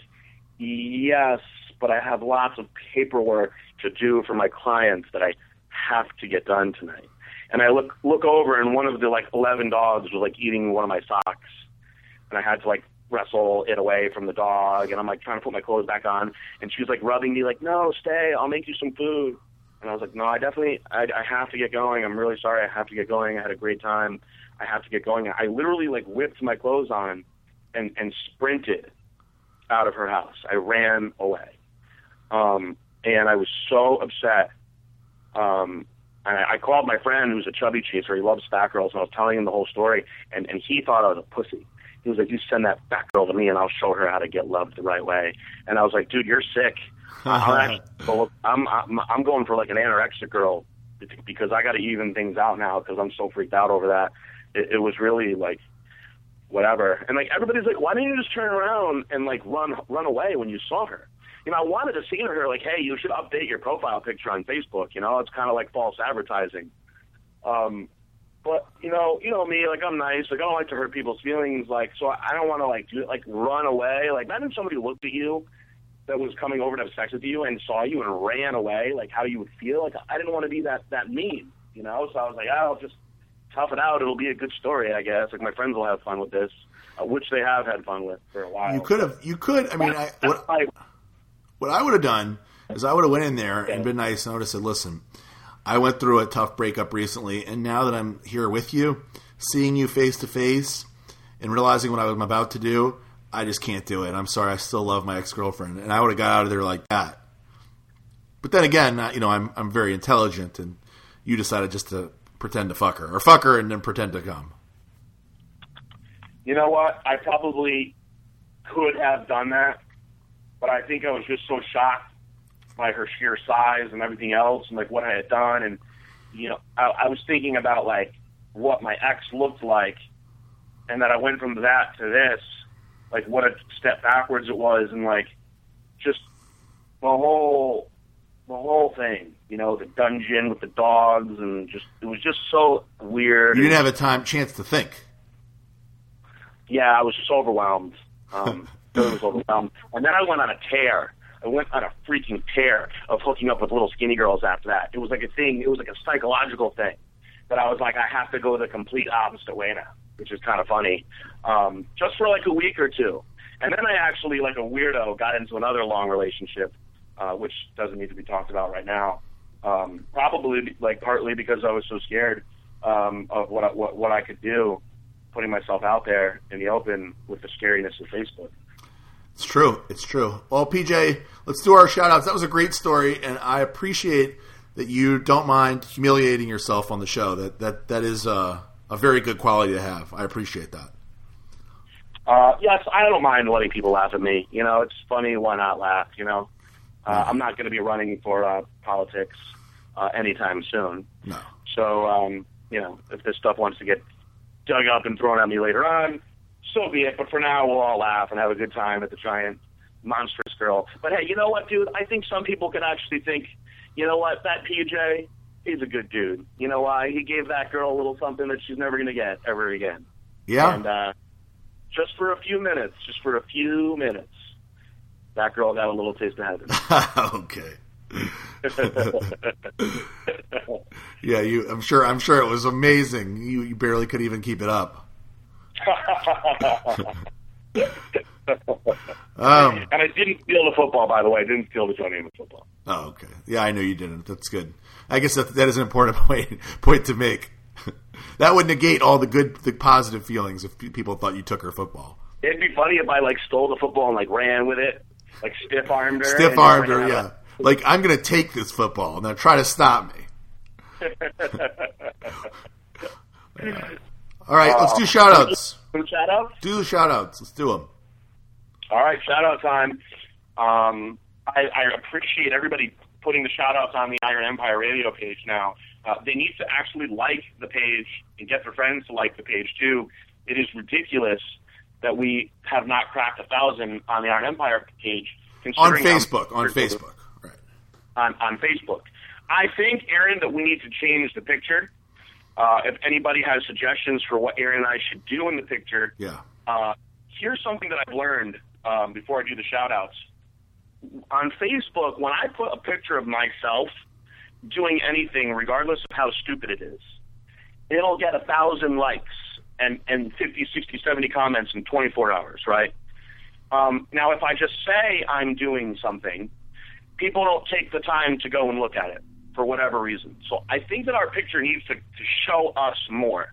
Yes, but I have lots of paperwork to do for my clients that I have to get done tonight. and I look look over, and one of the like eleven dogs was like eating one of my socks, and I had to like wrestle it away from the dog, and I'm like trying to put my clothes back on, and she was like rubbing me like, no, stay, I'll make you some food, and I was like, no, I definitely, I, I have to get going. I'm really sorry, I have to get going. I had a great time. I have to get going. I literally like whipped my clothes on, and and sprinted out of her house. I ran away, um, and I was so upset. Um, and I, I called my friend who's a chubby chaser. He loves fat girls, and I was telling him the whole story, and and he thought I was a pussy. He was like, "You send that fat girl to me, and I'll show her how to get loved the right way." And I was like, "Dude, you're sick. I'm, actually, I'm I'm I'm going for like an anorexic girl because I got to even things out now because I'm so freaked out over that. It, it was really like whatever, and like everybody's like, "Why didn't you just turn around and like run run away when you saw her?" You know, I wanted to to her like, "Hey, you should update your profile picture on Facebook." You know, it's kind of like false advertising. Um, but you know, you know me, like I'm nice, like I don't like to hurt people's feelings, like so I don't want to like do like run away. Like imagine somebody looked at you that was coming over to have sex with you and saw you and ran away, like how you would feel. Like I didn't want to be that that mean, you know. So I was like, I'll just tough it out. It'll be a good story, I guess. Like my friends will have fun with this, uh, which they have had fun with for a while. You could have, you could. I mean, I, what, what I would have done is I would have went in there and been nice and I would have said, listen. I went through a tough breakup recently, and now that I'm here with you, seeing you face to face and realizing what I'm about to do, I just can't do it. I'm sorry. I still love my ex girlfriend, and I would have got out of there like that. But then again, you know, I'm I'm very intelligent, and you decided just to pretend to fuck her or fuck her and then pretend to come. You know what? I probably could have done that, but I think I was just so shocked by her sheer size and everything else and like what I had done. And you know I, I was thinking about like what my ex looked like and that I went from that to this like what a step backwards it was and like just the whole the whole thing you know the dungeon with the dogs and just it was just so weird. You didn't have a time chance to think. Yeah I was just overwhelmed. Um I was overwhelmed and then I went on a tear I went on a freaking tear of hooking up with little skinny girls after that. It was like a thing. It was like a psychological thing that I was like, I have to go the complete opposite way now, which is kind of funny. Um, just for like a week or two, and then I actually, like a weirdo, got into another long relationship, uh, which doesn't need to be talked about right now. Um, probably like partly because I was so scared um, of what what what I could do, putting myself out there in the open with the scariness of Facebook. It's true. It's true. Well, PJ, let's do our shout outs. That was a great story, and I appreciate that you don't mind humiliating yourself on the show. That that that is a, a very good quality to have. I appreciate that. Uh, yes, I don't mind letting people laugh at me. You know, it's funny. Why not laugh? You know, uh, I'm not going to be running for uh, politics uh, anytime soon. No. So, um, you know, if this stuff wants to get dug up and thrown at me later on, so be it. But for now, we'll all laugh and have a good time at the giant monstrous girl. But hey, you know what, dude? I think some people could actually think, you know what, that PJ, he's a good dude. You know why? He gave that girl a little something that she's never going to get ever again. Yeah. And uh, just for a few minutes, just for a few minutes, that girl got a little taste of heaven. okay. yeah, you. I'm sure. I'm sure it was amazing. You, you barely could even keep it up. Um, and I didn't steal the football, by the way. I didn't steal the Johnny Namath football. Oh, okay. Yeah, I know you didn't. That's good. I guess that, that is an important point point to make. that would negate all the good, the positive feelings if people thought you took her football. It'd be funny if I like stole the football and like ran with it, like stiff armed her. Stiff armed her, yeah. Like I'm gonna take this football and they're trying to stop me. All right, let's do shout outs. Shout outs? Do shout outs. Let's do them. All right, shout out time. Um, I, I appreciate everybody putting the shout outs on the Iron Empire radio page now. Uh, they need to actually like the page and get their friends to like the page too. It is ridiculous that we have not cracked a thousand on the Iron Empire page. On Facebook, on Facebook, right? On on Facebook, I think Aaron that we need to change the picture. Uh, if anybody has suggestions for what Aaron and I should do in the picture, yeah. Uh, here's something that I've learned um, before I do the shout outs. On Facebook, when I put a picture of myself doing anything, regardless of how stupid it is, it'll get a thousand likes and and 50, 60, 70 comments in 24 hours, right? Um, now, if I just say I'm doing something, people don't take the time to go and look at it for whatever reason. So I think that our picture needs to, to show us more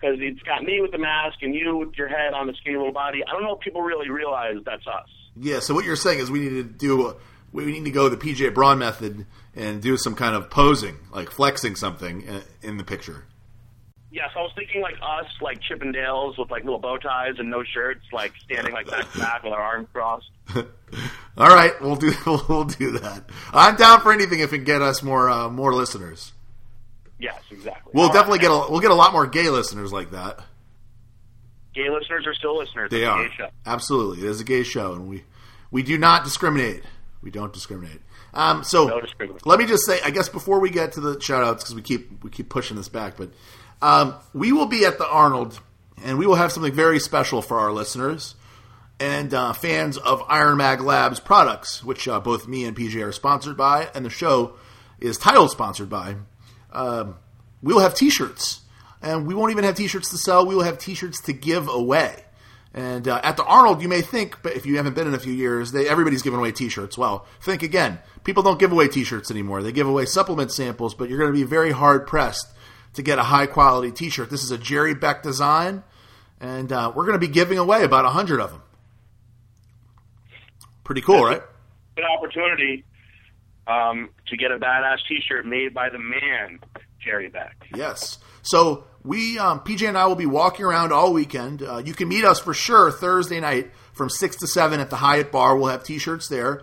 because it's got me with the mask and you with your head on the skinny little body. I don't know if people really realize that's us. Yeah. So what you're saying is we need to do we need to go the PJ Braun method and do some kind of posing, like flexing something in the picture. Yes, I was thinking like us, like Chippendales with like little bow ties and no shirts, like standing like back to back with our arms crossed. All right, we'll do we'll, we'll, do that. I'm down for anything if it can get us more uh, more listeners. Yes, exactly. We'll All definitely right, get a we'll get a lot more gay listeners like that. Gay listeners are still listeners. They are absolutely. It is a gay show, and we we do not discriminate. We don't discriminate. Um, so no let me just say, I guess before we get to the shout outs, because we keep we keep pushing this back, but um, we will be at the Arnold, and we will have something very special for our listeners and uh, fans of Iron Mag Labs products, which uh, both me and PJ are sponsored by, and the show is title sponsored by. Um, we will have T-shirts, and we won't even have T-shirts to sell. We will have T-shirts to give away. And uh, at the Arnold, you may think, but if you haven't been in a few years, they, everybody's giving away T-shirts. Well, think again. People don't give away T-shirts anymore. They give away supplement samples, but you're going to be very hard pressed to get a high quality T-shirt. This is a Jerry Beck design, and uh, we're going to be giving away about hundred of them. Pretty cool, right? Good opportunity um, to get a badass T-shirt made by the man, Jerry Beck. Yes. So we, um, PJ and I, will be walking around all weekend. Uh, you can meet us for sure Thursday night from six to seven at the Hyatt Bar. We'll have T-shirts there.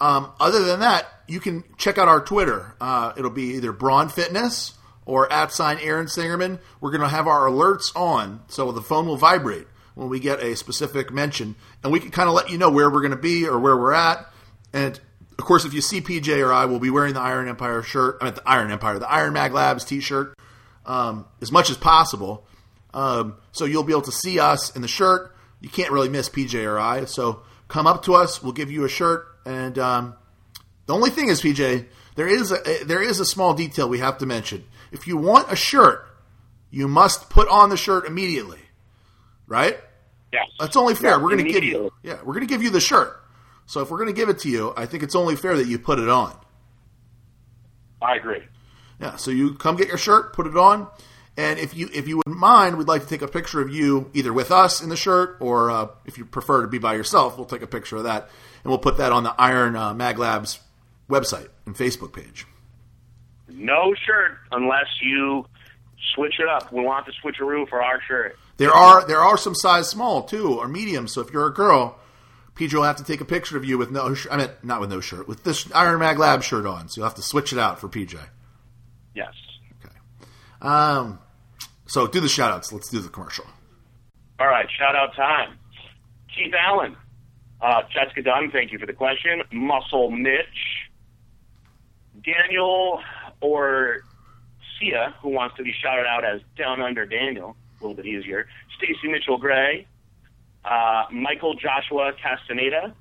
Um, other than that, you can check out our Twitter. Uh, it'll be either Braun Fitness or at sign Aaron Singerman, we're going to have our alerts on, so the phone will vibrate when we get a specific mention, and we can kind of let you know where we're going to be or where we're at. And of course, if you see PJ or I, we'll be wearing the Iron Empire shirt. I mean, the Iron Empire, the Iron Mag Labs T-shirt, um, as much as possible. Um, so you'll be able to see us in the shirt. You can't really miss PJ or I. So come up to us. We'll give you a shirt. And um, the only thing is, PJ, there is a, there is a small detail we have to mention. If you want a shirt, you must put on the shirt immediately, right? Yes. That's only fair. We're going to give you, yeah, we're going to give you the shirt. So if we're going to give it to you, I think it's only fair that you put it on. I agree. Yeah. So you come get your shirt, put it on, and if you if you wouldn't mind, we'd like to take a picture of you either with us in the shirt, or uh, if you prefer to be by yourself, we'll take a picture of that, and we'll put that on the Iron uh, Mag Labs website and Facebook page no shirt unless you switch it up. We want the switcheroo for our shirt. There are there are some size small too or medium. So if you're a girl, PJ will have to take a picture of you with no. I mean, not with no shirt, with this Iron Mag Lab shirt on. So you'll have to switch it out for PJ. Yes. Okay. Um. So do the shout outs. Let's do the commercial. All right. Shout out time. Keith Allen. Uh, Jessica Dunn, thank you for the question. Muscle Mitch. Daniel or Sia, who wants to be shouted out as Down Under Daniel, a little bit easier. Stacy Mitchell Gray, uh, Michael Joshua Castaneda,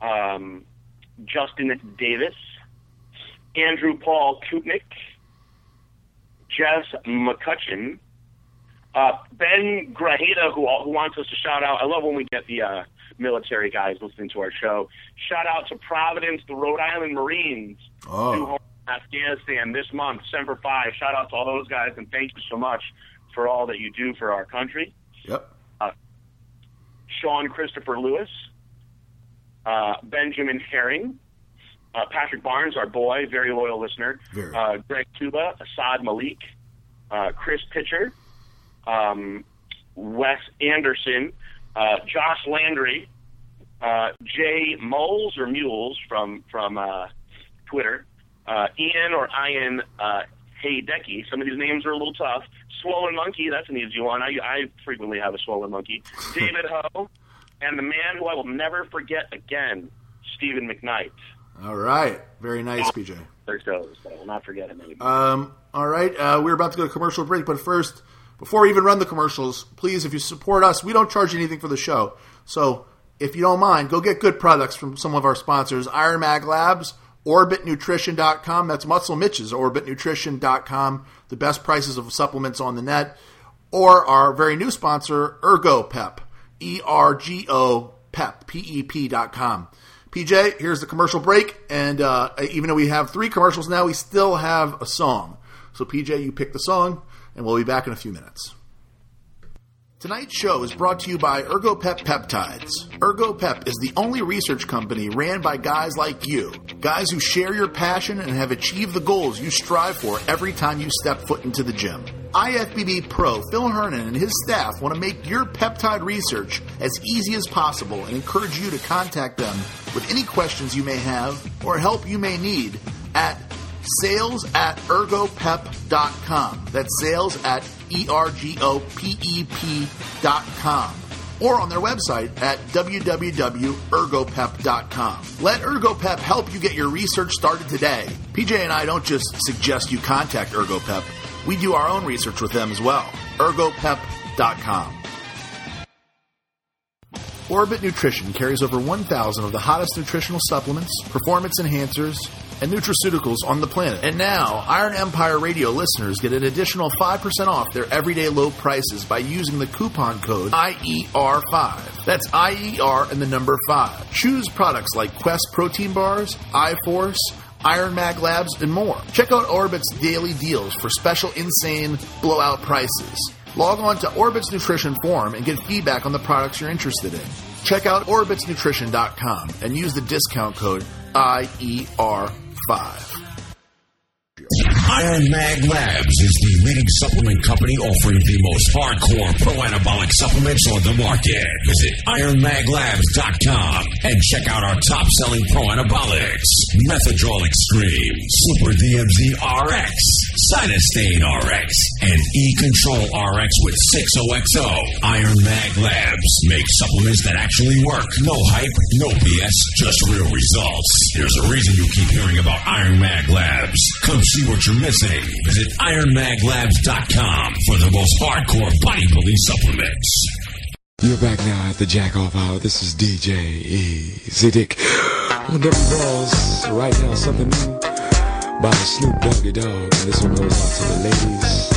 um, Justin Davis, Andrew Paul Kupnik, Jess McCutcheon, uh, Ben Grajeda, who, who wants us to shout out. I love when we get the uh, military guys listening to our show. Shout out to Providence, the Rhode Island Marines. Oh. Afghanistan this month, Semper Fi. Shout out to all those guys and thank you so much for all that you do for our country. Yep. Uh, Sean Christopher Lewis, uh, Benjamin Herring, uh, Patrick Barnes, our boy, very loyal listener, very. Uh, Greg Tuba, Assad Malik, uh, Chris Pitcher, um, Wes Anderson, uh, Josh Landry, Jay Moles or Mules from from Twitter, uh, Ian or Ian uh, Heydecky. Some of these names are a little tough. Swollen Monkey, that's an easy one. I, I frequently have a swollen monkey. David Ho, and the man who I will never forget again, Stephen McKnight. All right. Very nice, PJ. There's those, but I will not forget him anymore. Um, all right. Uh, we're about to go to commercial break, but first, before we even run the commercials, please, if you support us, we don't charge anything for the show. So if you don't mind, go get good products from some of our sponsors Iron Mag Labs, orbitnutrition.com. That's Muscle Mitch's orbitnutrition.com. The best prices of supplements on the net. Or our very new sponsor, ErgoPep, E R G O PEP, P E P.com. PJ, here's the commercial break. And uh, even though we have three commercials now, we still have a song. So, PJ, you pick the song, and we'll be back in a few minutes. Tonight's show is brought to you by ErgoPep Peptides. ErgoPep is the only research company ran by guys like you, guys who share your passion and have achieved the goals you strive for every time you step foot into the gym. IFBB Pro Phil Hernon and his staff want to make your peptide research as easy as possible and encourage you to contact them with any questions you may have or help you may need at sales at ergopep.com. That's sales at E-R-G-O-P-E-P dot com. Or on their website at www.ergopep.com. Let ErgoPep help you get your research started today. PJ and I don't just suggest you contact ErgoPep. We do our own research with them as well. ergopep.com. Orbit Nutrition carries over 1,000 of the hottest nutritional supplements, performance enhancers, and nutraceuticals on the planet. And now, Iron Empire Radio listeners get an additional 5% off their everyday low prices by using the coupon code IER5. That's IER and the number 5. Choose products like Quest Protein Bars, iForce, Iron Mag Labs, and more. Check out Orbit's daily deals for special insane blowout prices. Log on to Orbit's Nutrition Forum and get feedback on the products you're interested in. Check out orbitsnutrition.com and use the discount code IER5. Iron Mag Labs is the leading supplement company offering the most hardcore pro-anabolic supplements on the market. Visit ironmaglabs.com and check out our top-selling pro-anabolics. Methadrol Extreme, Super DMZ RX, Cytostain RX, and E-Control RX with 6OXO. Iron Mag Labs make supplements that actually work. No hype, no BS, just real results. There's a reason you keep hearing about Iron Mag Labs. Come see what you're missing. Visit ironmaglabs.com for the most hardcore bodybuilding supplements. You're back now at the Jack Off Hour. This is DJ Easy Dick. On Devin Balls, right now, something new by Snoop Doggy Dogg. And this one goes out to the ladies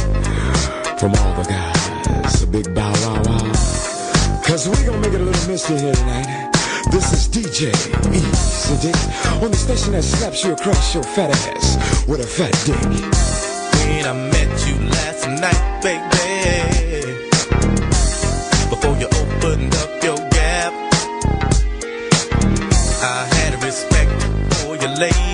from all the guys. A big bow wow wow. Cause we gonna make it a little misty here tonight. This is DJ Dick on the station that slaps you across your fat ass with a fat dick. When I met you last night, baby. Before you opened up your gap, I had respect for your lady.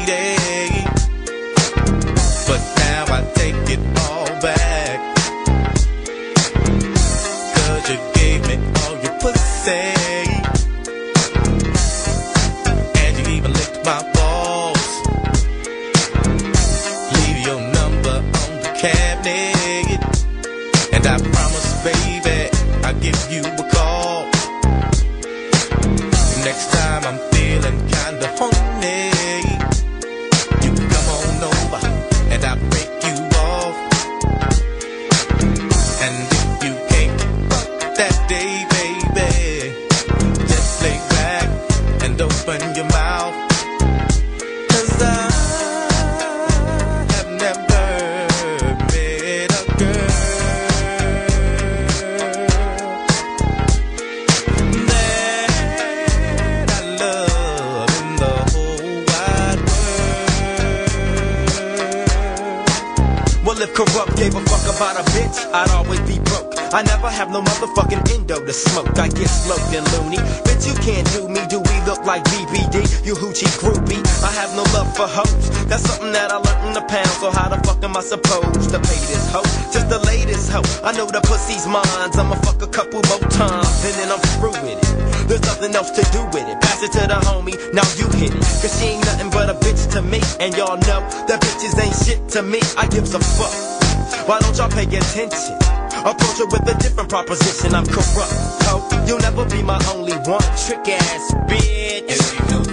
To smoke. I get smoked and loony. Bitch, you can't do me. Do we look like BBD? You hoochie groupie. I have no love for hoes. That's something that I learned in the pound. So how the fuck am I supposed to pay this hoe? Just the latest hoe. I know the pussy's mine. I'ma fuck a couple more times. And then I'm through with it. There's nothing else to do with it. Pass it to the homie. Now you hit it. Cause she ain't nothing but a bitch to me. And y'all know that bitches ain't shit to me. I give a fuck. Why don't y'all pay attention? Approach her with a different proposition. I'm corrupt, ho. You'll never be my only one. Trick ass bitch.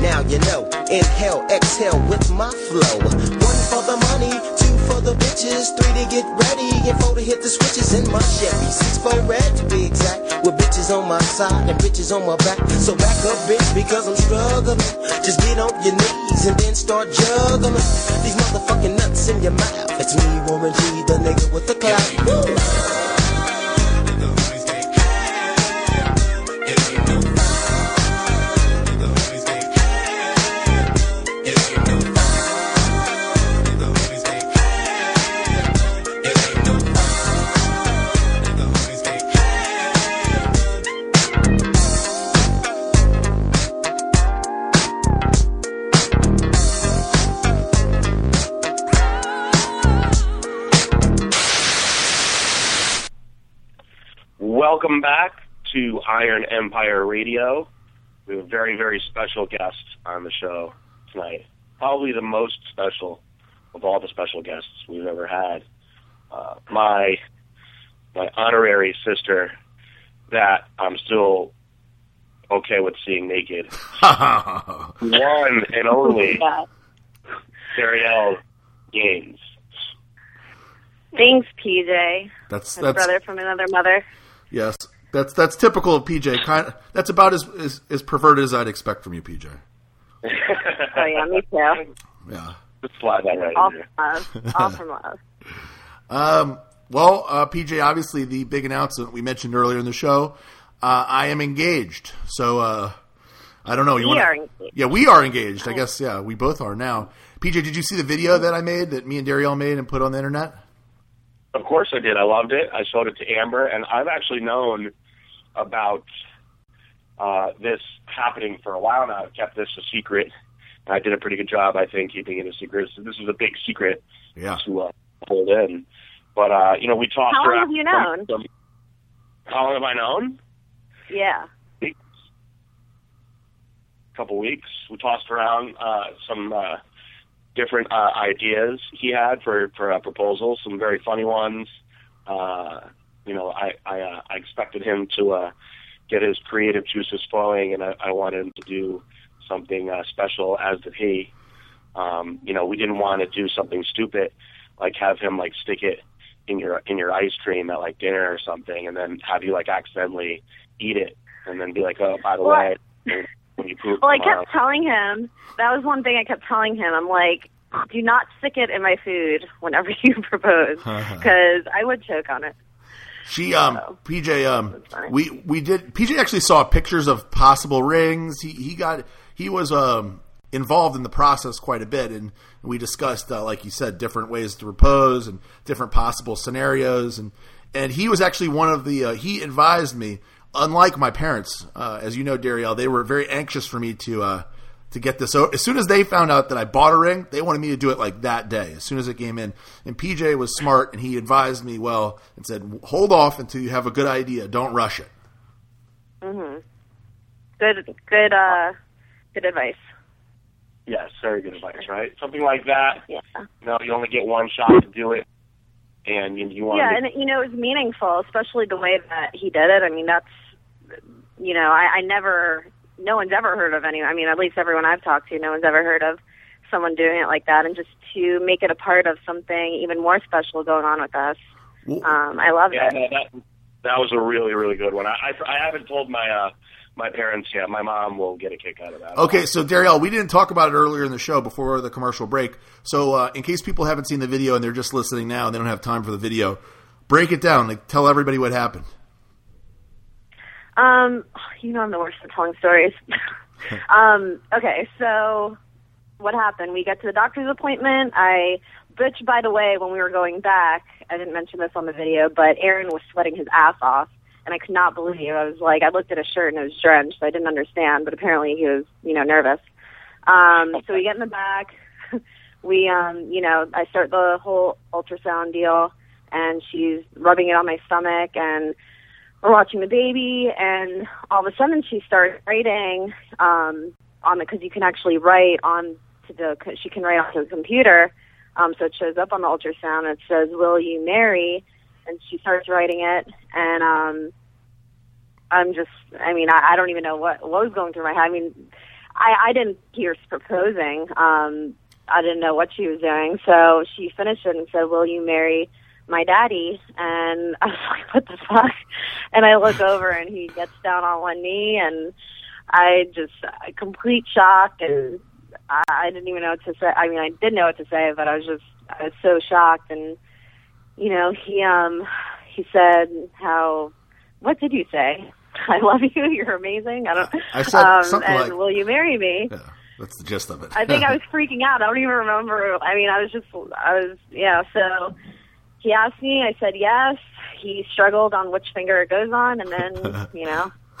Now you know. Inhale, exhale with my flow. One for the money, two for the bitches, three to get ready, and four to hit the switches in my Chevy. Six for red to be exact, with bitches on my side and bitches on my back. So back up, bitch, because I'm struggling. Just get on your knees and then start juggling. These motherfucking nuts in your mouth. It's me, Warren G, the nigga with the clout. Welcome back to Iron Empire Radio. We have a very, very special guest on the show tonight. Probably the most special of all the special guests we've ever had. Uh, my my honorary sister that I'm still okay with seeing naked. One and only Darielle Gaines. Thanks, PJ. That's My that's brother from another mother. Yes. That's that's typical of PJ. Kind that's about as, as as perverted as I'd expect from you, PJ. Oh yeah, me too. Yeah. Just slide that right All in from love. All from love. Um, well, uh, PJ, obviously the big announcement we mentioned earlier in the show. Uh, I am engaged, so uh, I don't know. You We wanna- are engaged. Yeah, we are engaged. I guess. Yeah, we both are now. PJ, did you see the video that I made that me and Darielle made and put on the internet? Of course I did. I loved it. I showed it to Amber, and I've actually known about uh, this happening for a while now. I've kept this a secret. I did a pretty good job, I think, keeping it a secret. So this is a big secret Yeah. to uh, hold in. But uh, you know, we tossed How long have you known? some- how long have I known? Yeah. Weeks. couple weeks. We tossed around uh, some uh, different uh, ideas he had for for uh, proposals, some very funny ones. Uh, you know, I I, uh, I expected him to uh, get his creative juices flowing, and I, I wanted him to do something uh, special, as did he. Um, you know, we didn't want to do something stupid, like have him like stick it in your in your ice cream at like dinner or something, and then have you like accidentally eat it, and then be like, oh, by the Well, way, when you poop Well, I kept telling him. That was one thing I kept telling him. I'm like, do not stick it in my food whenever you propose, because I would choke on it. She um Oh. PJ um we we did PJ actually saw pictures of possible rings. He he got he was um involved in the process quite a bit and we discussed uh, like you said different ways to propose and different possible scenarios and and he was actually one of the uh, he advised me unlike my parents uh, as you know Darielle they were very anxious for me to uh to get this o- as soon as they found out that I bought a ring, they wanted me to do it like that day, as soon as it came in. And PJ was smart and he advised me well and said, "Hold off until you have a good idea. Don't rush it." Mm-hmm. Good, good, uh, good advice. Yes, very good advice, right? Something like that. Yeah. You know, you only get one shot to do it, and you, you want Yeah, to. and you know, it was meaningful, especially the way that he did it. I mean, that's, you know, I, I never, no one's ever heard of any. I mean, at least everyone I've talked to, no one's ever heard of someone doing it like that. And just to make it a part of something even more special going on with us, um, I love yeah, it. no, that that was a really really good one. I I, I haven't told my uh my parents yet. My mom will get a kick out of that. Okay, so Darielle, we didn't talk about it earlier in the show before the commercial break. So, uh, in case people haven't seen the video and they're just listening now and they don't have time for the video, break it down. Like, tell everybody what happened. Um, you know I'm the worst at telling stories. um, okay, so what happened? We get to the doctor's appointment. I, bitch, by the way, when we were going back, I didn't mention this on the video, but Aaron was sweating his ass off and I could not believe. I was like, I looked at his shirt and it was drenched. So I didn't understand, but apparently he was, you know, nervous. Um, so we get in the back. we, um, you know, I start the whole ultrasound deal, and she's rubbing it on my stomach, and we're watching the baby, and all of a sudden she starts writing um, on the because you can actually write on to the she can write onto the computer, um, so it shows up on the ultrasound. It says, "Will you marry?" And she starts writing it, and um, I'm just, I mean, I, I don't even know what what was going through my head. I mean, I I didn't hear proposing. Um, I didn't know what she was doing, so she finished it and said, "Will you marry?" My daddy and I was like, what the fuck? And I look over and he gets down on one knee and I just uh, complete shock and I, I didn't even know what to say. I mean, I did know what to say, but I was just I was so shocked and you know, he um he said how what did you say? I love you. You're amazing. I don't. I said um, something and like- will you marry me? Yeah, that's the gist of it. I think I was freaking out. I don't even remember. I mean, I was just, I was, yeah. So he asked me. I said yes. He struggled on which finger it goes on, and then, you know,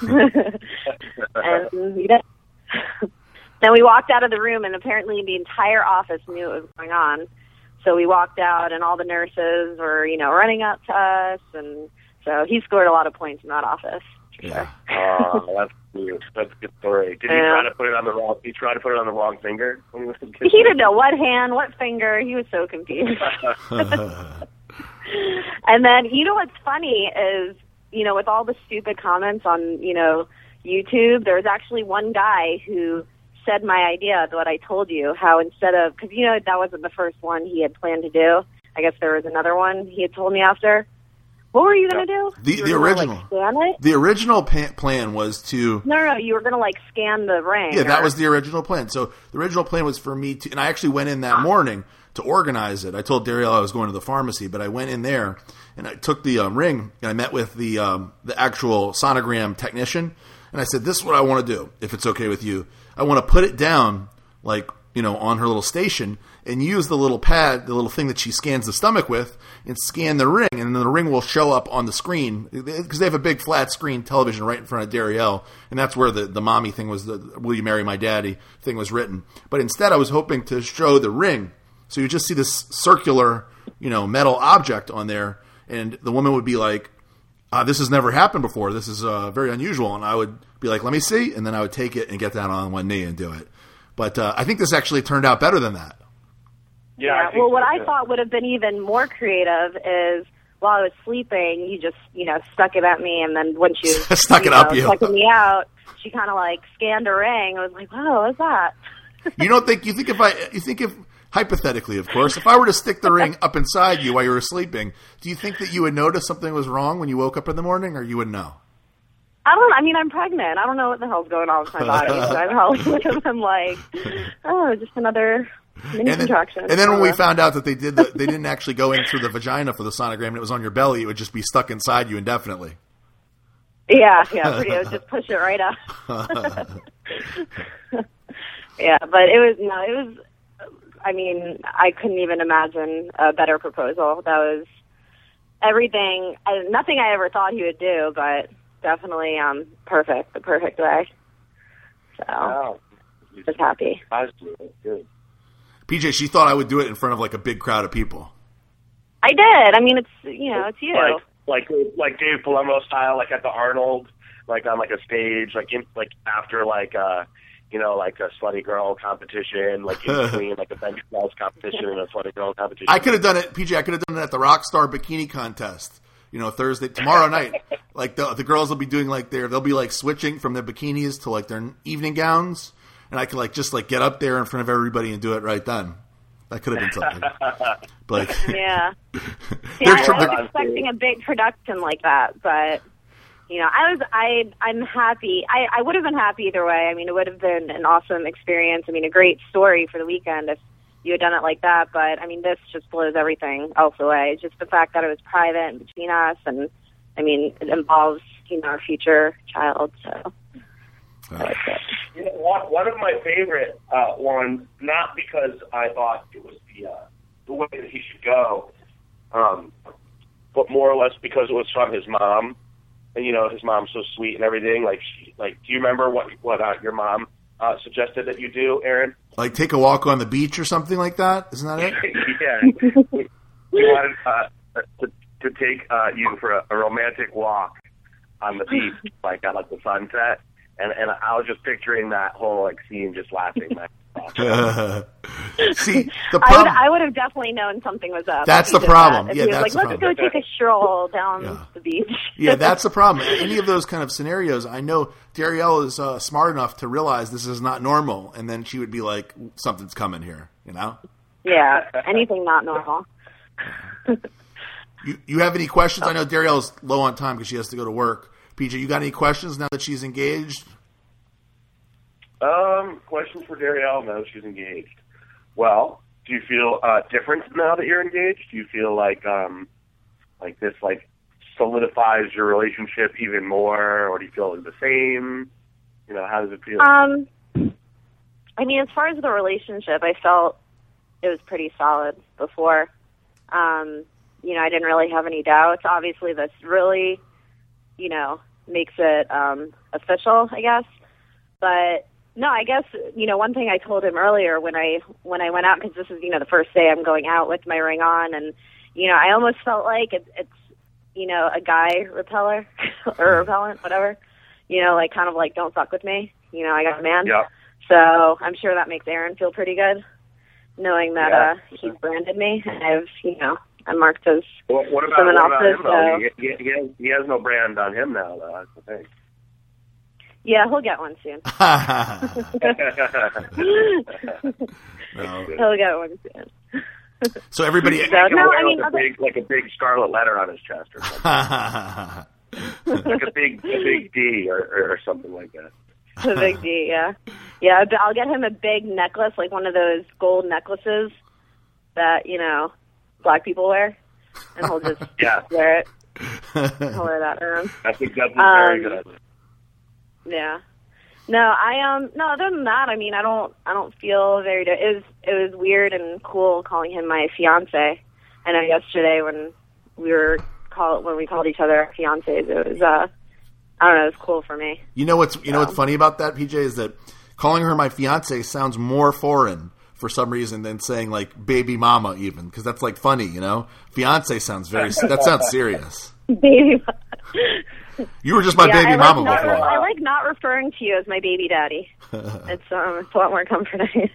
and he did. then we walked out of the room, and apparently the entire office knew what was going on. So we walked out, and all the nurses were, you know, running up to us, and so he scored a lot of points in that office. yeah. Oh, that's cute. That's a good story. Did he try to put it on the wrong? He tried to put it on the wrong finger when he was a kid. He didn't know what hand, what finger. He was so confused. and then you know what's funny is you know with all the stupid comments on you know YouTube, there was actually one guy who said my idea what I told you how instead of because you know that wasn't the first one he had planned to do. I guess there was another one he had told me after. What were you gonna do? The- the gonna, original. Like, scan it? The original pa- plan was to No, no, no, you were gonna like scan the ring. Yeah, that was the original plan. So the original plan was for me to, and I actually went in that morning to organize it. I told Darielle I was going to the pharmacy, but I went in there and I took the um, ring and I met with the um, the actual sonogram technician, and I said, "This is what I want to do. If it's okay with you, I want to put it down like you know on her little station." And use the little pad, the little thing that she scans the stomach with, and scan the ring, and then the ring will show up on the screen because they have a big flat screen television right in front of Darielle, and that's where the the mommy thing was the "Will you marry my daddy" thing was written. But instead, I was hoping to show the ring, so you just see this circular, you know, metal object on there, and the woman would be like, uh, "This has never happened before. This is uh, very unusual," and I would be like, "Let me see," and then I would take it and get down on one knee and do it. But uh, I think this actually turned out better than that. Yeah. I Yeah. think Well, what so, I thought would have been even more creative is while I was sleeping, you just you know stuck it at me, and then when she was Stuck it you up know, you. sucking me out, she kind of like scanned a ring. I was like, "Wow, what's that?" You don't think you think if I you think if hypothetically, of course, if I were to stick the ring up inside you while you were sleeping, do you think that you would notice something was wrong when you woke up in the morning, or you would know? I don't. I mean, I'm pregnant. I don't know what the hell's going on with my body. so I probably would have been like, "Oh, just another mini And then, contraction." and then when we Uh, found out that they did, the, they didn't actually go in through the vagina for the sonogram, and it was on your belly, it would just be stuck inside you indefinitely. Yeah, yeah, pretty. It was just push it right up. yeah, but it was no, it was. I mean, I couldn't even imagine a better proposal. That was everything, nothing I ever thought he would do, but definitely um perfect, the perfect way. So Wow. I was happy. Good. PJ, she thought I would do it in front of like a big crowd of people. I did. I mean, it's you know, it's you. Like like like Dave Palumbo style, like at the Arnold, like on like a stage, like in like after like uh you know, like a slutty girl competition, like in between like a bench press competition and a slutty girl competition. I could have done it, PJ. I could have done it at the Rockstar Bikini Contest. You know, Thursday, tomorrow night. Like the the girls will be doing like their, they'll be like switching from their bikinis to like their evening gowns, and I could like just like get up there in front of everybody and do it right then. That could have been something. But like, Yeah. See, They're I, was they're- expecting a big production like that, but you know, I was I I'm happy. I I would have been happy either way. I mean, it would have been an awesome experience. I mean, a great story for the weekend if you had done it like that. But I mean, this just blows everything else away. Just the fact that it was private and between us, and I mean, it involves you know our future child. So I like it. You know, one, one of my favorite uh, ones, not because I thought it was the uh, the way that he should go, um, but more or less because it was from his mom. And you know his mom's so sweet and everything. Like, she, like, do you remember what what uh, your mom uh, suggested that you do, Aaron? Like take a walk on the beach or something like that. Isn't that it? yeah, we, we wanted uh, to to take uh, you for a, a romantic walk on the beach, like at like the sunset, and and I was just picturing that whole like scene, just laughing. my ass off. See, the I would. I would have definitely known something was up. That's the problem. that. If Yeah, he was that's like, the let's problem. go take a stroll down Yeah. the beach. yeah, that's the problem. Any of those kind of scenarios, I know Darielle is uh, smart enough to realize this is not normal, and then she would be like, "Something's coming here," you know. yeah, anything not normal. You you have any questions? I know Darielle's low on time because she has to go to work. PJ, you got any questions now that she's engaged? Um, questions for Darielle now that she's engaged. Well, do you feel uh, different now that you're engaged? Do you feel like um, like this like solidifies your relationship even more, or do you feel like the same? You know, how does it feel? Um, I mean, as far as the relationship, I felt it was pretty solid before. Um, you know, I didn't really have any doubts. Obviously, this really, you know, makes it um, official, I guess. But no, I guess you know one thing I told him earlier when I when I went out because this is you know the first day I'm going out with my ring on, and you know I almost felt like it, it's you know a guy repeller or repellent, whatever. You know, like kind of like don't fuck with me. You know, I got a man. yeah. So I'm sure that makes Aaron feel pretty good, knowing that Yeah. uh he's branded me. I've you know I'm marked as What, what about, Someone what about him though? uh, He, he, he, has, he has no brand on him now, though. That's the thing. yeah he'll get one soon. No. He'll get one soon. So everybody, So, no, I mean, like, a big, like a big scarlet letter on his chest, or something. like a big, a big D, or, or, or something like that. The big D, yeah, yeah. but I'll get him a big necklace, like one of those gold necklaces that you know black people wear, and he'll just Yeah. wear it. He'll wear that around. I think that's very Um, good. Yeah. No, I um no. Other than that, I mean, I don't I don't feel very. Di- it was it was weird and cool calling him my fiance. I know yesterday when we were call when we called each other our fiancés, it was uh I don't know, it was cool for me. you know what's you know what's funny about that, PJ, is that calling her my fiance sounds more foreign for some reason than saying like baby mama, even because that's like funny, you know. Fiance sounds very that sounds serious. Baby. You were just my yeah, baby I mama like not, before. I like not referring to you as my baby daddy. it's um it's a lot more comforting.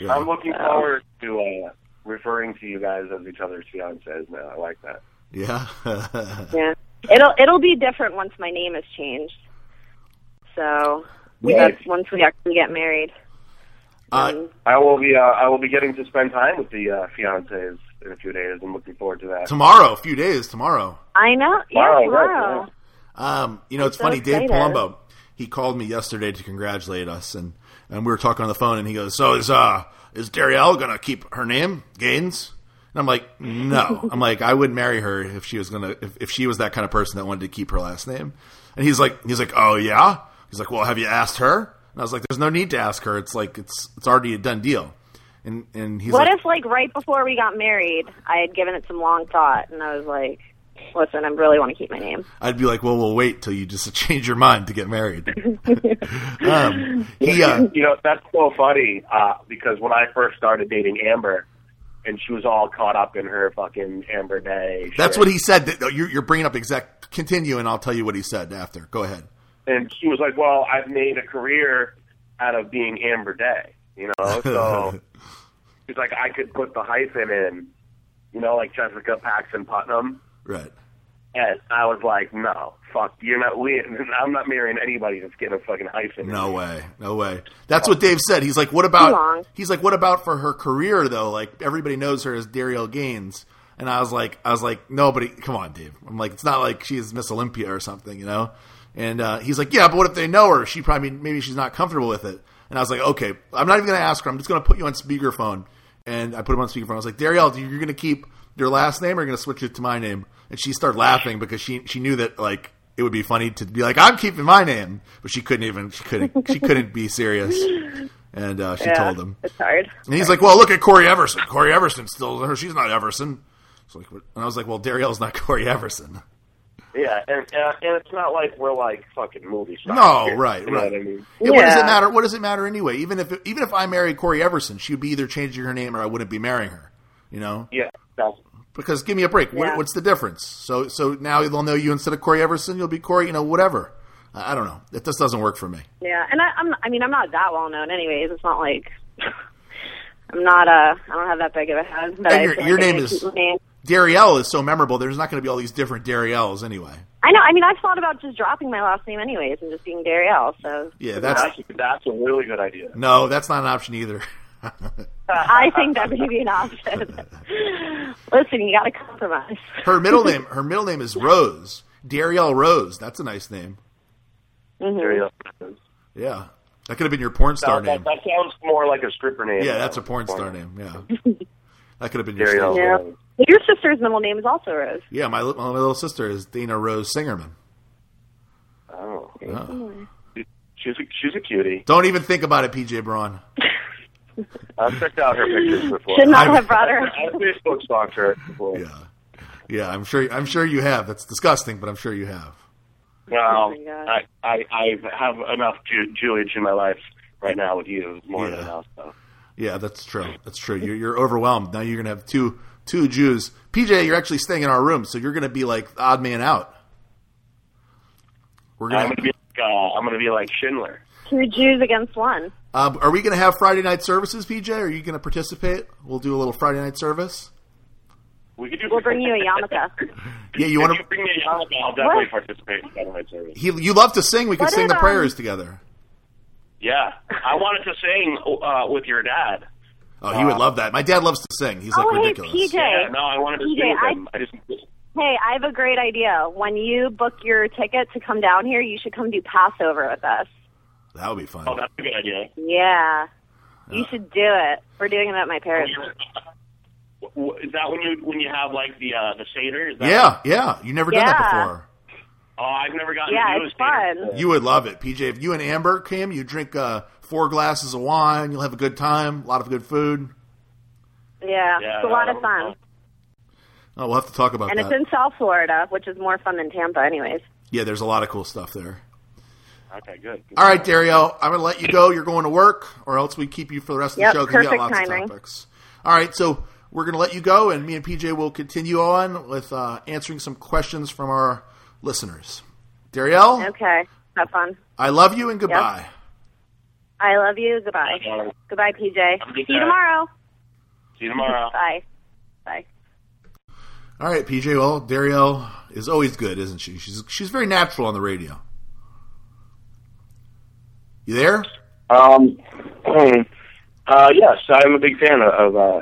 yeah. I'm looking forward to uh, referring to you guys as each other's fiancés now. I like that. Yeah. yeah. It'll it'll be different once my name is changed. So Yeah. that's once we actually get married. Uh, I will be. Uh, I will be getting to spend time with the uh, fiancés in a few days. I'm looking forward to that. tomorrow, a few days tomorrow. I know. Yeah, Wow, tomorrow. right, Um, you know, it's so funny. Dave excited. Palumbo, he called me yesterday to congratulate us, and and we were talking on the phone, and he goes, "So is uh is Darielle gonna keep her name Gaines?" And I'm like, "No." I'm like, I wouldn't marry her if she was gonna if, if she was that kind of person that wanted to keep her last name. And he's like, he's like, "Oh yeah." He's like, "Well, have you asked her?" And I was like, "There's no need to ask her. It's like it's it's already a done deal." And and he's What like, if, like, right before we got married, I had given it some long thought, and I was like, "Listen, I really want to keep my name." I'd be like, well, we'll wait till you just change your mind to get married. um, he, uh, You know, that's so funny uh, because when I first started dating Amber, and she was all caught up in her fucking Amber Day. that's shit. what he said. That, you're, you're bringing up exact. Continue, and I'll tell you what he said after. Go ahead. And she was like, "Well, I've made a career out of being Amber Day." You know, so she's like, I could put the hyphen in, you know, like Jessica Paxton Putnam. Right. And I was like, no, fuck, you're not. We, I'm not marrying anybody that's getting a fucking hyphen. No in. way. No way. That's what Dave said. He's like, what about? He's like, what about for her career though? Like everybody knows her as Darielle Gaines. And I was like, I was like, nobody. Come on, Dave. I'm like, it's not like she's Miss Olympia or something, you know. And uh, he's like, yeah, but what if they know her? She probably maybe she's not comfortable with it. And I was like, okay, I'm not even going to ask her. I'm just going to put you on speakerphone. And I put him on speakerphone. I was like, Darielle, you're going to keep your last name or you're going to switch it to my name? And she started laughing because she she knew that like it would be funny to be like, I'm keeping my name, but she couldn't even she couldn't she couldn't be serious. And uh, she yeah, told him. it's hard. And he's like, "Well, look at Cory Everson. Cory Everson still her. She's not Everson." It's like, and I was like, "Well, Darielle's not Cory Everson." Yeah, and, and and it's not like we're like fucking movie stars. No, here, right, you know right. what I mean? Yeah, What does it matter? What does it matter anyway? Even if even if I married Cory Everson, she'd be either changing her name or I wouldn't be marrying her. You know, Yeah, that's, because give me a break. What, what's the difference? So so now they'll know you instead of Cory Everson, you'll be Cory. You know, whatever. I I don't know. It just doesn't work for me. Yeah, and I, I'm. I mean, I'm not that well known, anyways. It's not like I'm not. Uh, I don't have that big of a head. But And your- feel your like I name can is- name. Darielle is so memorable. There's not going to be all these different Darielles anyway. I know. I mean, I've thought about just dropping my last name, anyways, and just being Darielle. So Yeah, that's that's that's a really good idea. no, that's not an option either. Uh, I think that may be an option. Listen, you got to compromise. her middle name, her middle name is Rose. Darielle Rose. That's a nice name. There you go. Yeah, that could have been your porn star That, that, name. that sounds more like a stripper name. Yeah, that's a porn star name. Yeah, that could have been your Darielle. stage. Yeah. Rose. Your sister's middle name is also Rose. Yeah, my, my little sister is Dana Rose Singerman. Oh, Oh. she's a, she's a cutie. Don't even think about it, PJ Braun. I've checked out her pictures before. Should not I'm- have brought her. I Facebook stalked her before. Yeah, yeah. I'm sure. I'm sure you have. That's disgusting, but I'm sure you have. Well, oh my I, I I have enough Ju- Juliage in my life right now with you, more Yeah. than enough. So. Yeah, that's true. That's true. You're, you're overwhelmed now. You're gonna have two two Jews. PJ, you're actually staying in our room, so you're gonna be like the odd man out. We're I'm gonna. gonna be like, uh, I'm gonna be like Schindler. Two Jews against one. Um, are we gonna have Friday night services, PJ? Are you gonna participate? We'll do a little Friday night service. We could do. We'll bring you a yarmulke. Yeah, you want to? bring me a yarmulke, I'll definitely What? participate in Saturday service. He, you love to sing. We could What sing did, the um, prayers together. Yeah, I wanted to sing uh, with your dad. Oh, he would love that. My dad loves to sing. He's like oh, hey, ridiculous. PJ. Yeah, no, I wanted to PJ, sing with I- him. I just Hey, I have a great idea. When you book your ticket to come down here, you should come do Passover with us. That would be fun. oh, that's a good idea. Yeah. You should do it. We're doing it at my parents' house. Is that when you when you have like the uh, the seder? Is that Yeah, yeah. You never done that before. Oh, I've never gotten Yeah, to do it's a seder. fun. You would love it, PJ. If you and Amber came, you drink uh, four glasses of wine. You'll have a good time. A lot of good food. Yeah, Yeah, it's a lot of fun. Oh, we'll have to talk about And that. it's in South Florida, which is more fun than Tampa, anyways. yeah, there's a lot of cool stuff there. Okay, good. All right, Dario, I'm going to let you go. You're going to work, or else we keep you for the rest of Yep, the show 'cause we got perfect lots timing. of topics. All right, so we're going to let you go, and me and PJ will continue on with uh, answering some questions from our listeners. Dario, Okay, have fun. I love you and goodbye. I love you. Goodbye. Bye. Goodbye, PJ. Have a good See you tomorrow. See you tomorrow. Bye. Bye. All right, PJ. Well, Dario is always good, isn't she? She's she's very natural on the radio. You there? Um, uh, yes, I'm a big fan of, of uh,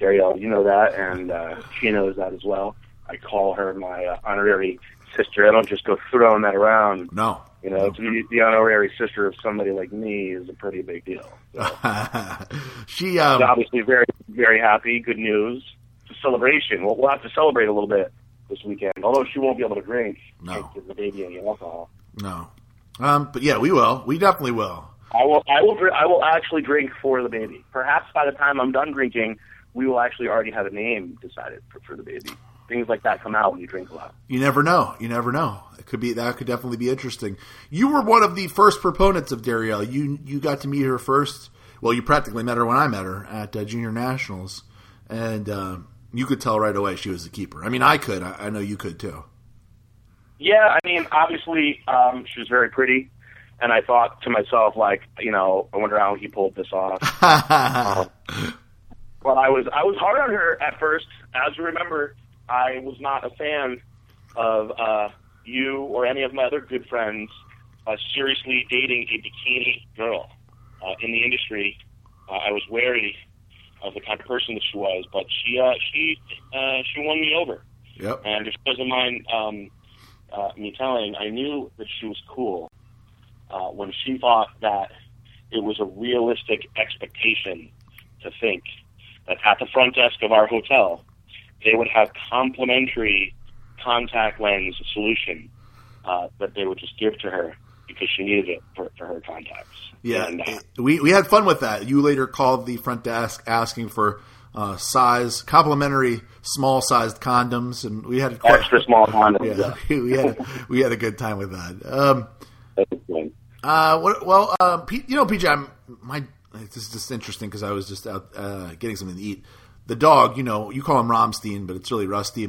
Darielle. You know that, and uh, she knows that as well. I call her my uh, honorary sister. I don't just go throwing that around. No. You know, to be the honorary sister of somebody like me is a pretty big deal. she um, She's obviously very, very happy. Good news. It's a celebration. We'll, we'll have to celebrate a little bit this weekend. Although she won't be able to drink. No. Give the baby any alcohol. no. Um, but yeah, we will. We definitely will. I will. I will. I will actually drink for the baby. Perhaps by the time I'm done drinking, we will actually already have a name decided for, for the baby. Things like that come out when you drink a lot. You never know. You never know. It could be that could definitely be interesting. You were one of the first proponents of Darielle. You you got to meet her first. Well, you practically met her when I met her at uh, Junior Nationals, and uh, you could tell right away she was the keeper. I mean, I could. I, I know you could too. Yeah, I mean, obviously, um, she was very pretty, and I thought to myself, like, you know, I wonder how he pulled this off. Well, I was I was hard on her at first. As you remember, I was not a fan of uh, you or any of my other good friends uh, seriously dating a bikini girl uh, in the industry. Uh, I was wary of the kind of person that she was, but she uh, she uh, she won me over. Yep. And if she doesn't mind um, uh, me telling, I knew that she was cool uh, when she thought that it was a realistic expectation to think that at the front desk of our hotel, they would have complimentary contact lens solution uh, that they would just give to her because she needed it for, for her contacts. Yeah, And, uh, we we had fun with that. You later called the front desk asking for uh, size, complimentary small sized condoms, and we had quite, Extra small condoms. Yeah, we had a, we had a good time with that. Um, uh, what, well, uh, P, you know, PJ, I'm, my this is just interesting because I was just out uh, getting something to eat. The dog, you know, you call him Romstein, but it's really Rusty.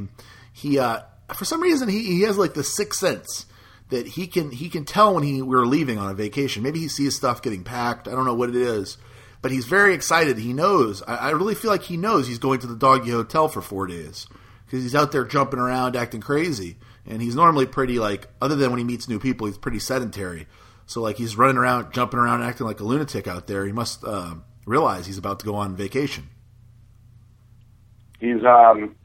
He, uh, for some reason, he, he has like the sixth sense that he can he can tell when he we're leaving on a vacation. Maybe he sees stuff getting packed. I don't know what it is, but he's very excited. He knows. I, I really feel like he knows he's going to the doggy hotel for four days because he's out there jumping around, acting crazy. And he's normally pretty like, other than when he meets new people, he's pretty sedentary. So like he's running around, jumping around, acting like a lunatic out there. He must uh, realize he's about to go on vacation. He's um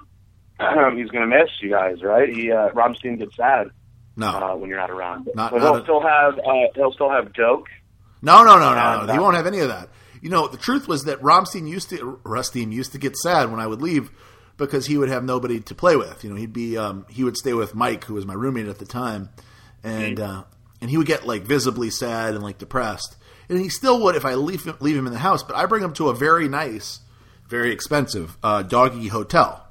he's gonna miss you guys, right? He uh, Romstein gets sad No, uh, when you're not around. Not- but not he'll a- still have uh, he'll still have joke. no, no, no, no, no. He uh, won't have any of that. You know, the truth was that Romstein used to, Rustin used to get sad when I would leave because he would have nobody to play with. You know, he'd be, um, he would stay with Mike, who was my roommate at the time, and uh, and he would get like visibly sad and like depressed. And he still would if I leave him, leave him in the house. But I bring him to a very nice, very expensive uh, doggy hotel.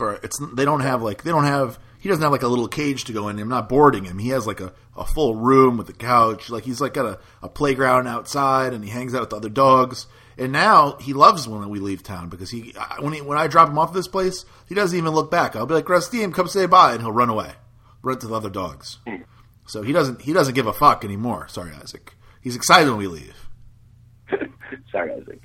Or it's they don't have like they don't have he doesn't have like a little cage to go in. I'm not boarding him. He has like a, a full room with a couch. Like he's like got a, a playground outside and he hangs out with the other dogs. And now he loves when we leave town because he when he, when I drop him off at this place, he doesn't even look back. I'll be like, Rustin, come say bye, and he'll run away, run to the other dogs. So he doesn't he doesn't give a fuck anymore. Sorry, Isaac. He's excited when we leave. Sorry, Isaac.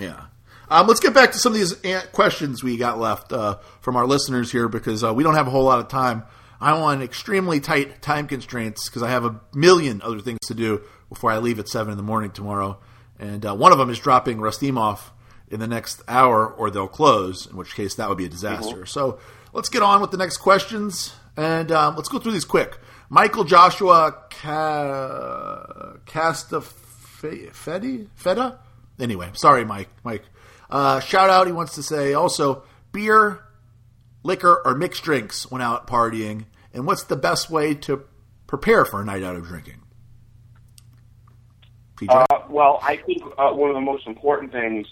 Yeah. Um, let's get back to some of these questions we got left uh, from our listeners here because uh, we don't have a whole lot of time. I'm on extremely tight time constraints because I have a million other things to do before I leave at 7 in the morning tomorrow. And uh, one of them is dropping Rustim off in the next hour or they'll close, in which case that would be a disaster. So let's get on with the next questions and um, let's go through these quick. Michael Joshua Ca- Castafetti? Feta? Anyway, sorry, Mike. Mike. Uh, shout out, he wants to say also beer, liquor, or mixed drinks when out partying, and what's the best way to prepare for a night out of drinking? Uh, well, I think uh, one of the most important things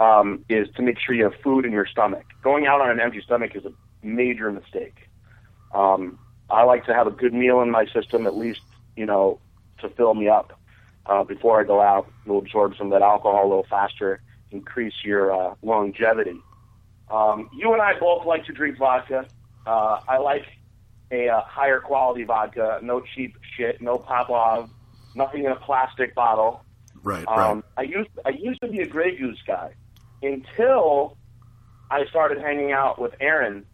um, is to make sure you have food in your stomach. Going out on an empty stomach is a major mistake. Um, I like to have a good meal in my system, at least you know, to fill me up uh, before I go out. You'll absorb some of that alcohol a little faster, increase your uh, longevity. Um, you and I both like to drink vodka. Uh, I like a uh, higher quality vodka, no cheap shit, no Popov, nothing in a plastic bottle. right, right. Um, I used I used to be a Grey Goose guy until I started hanging out with Aaron,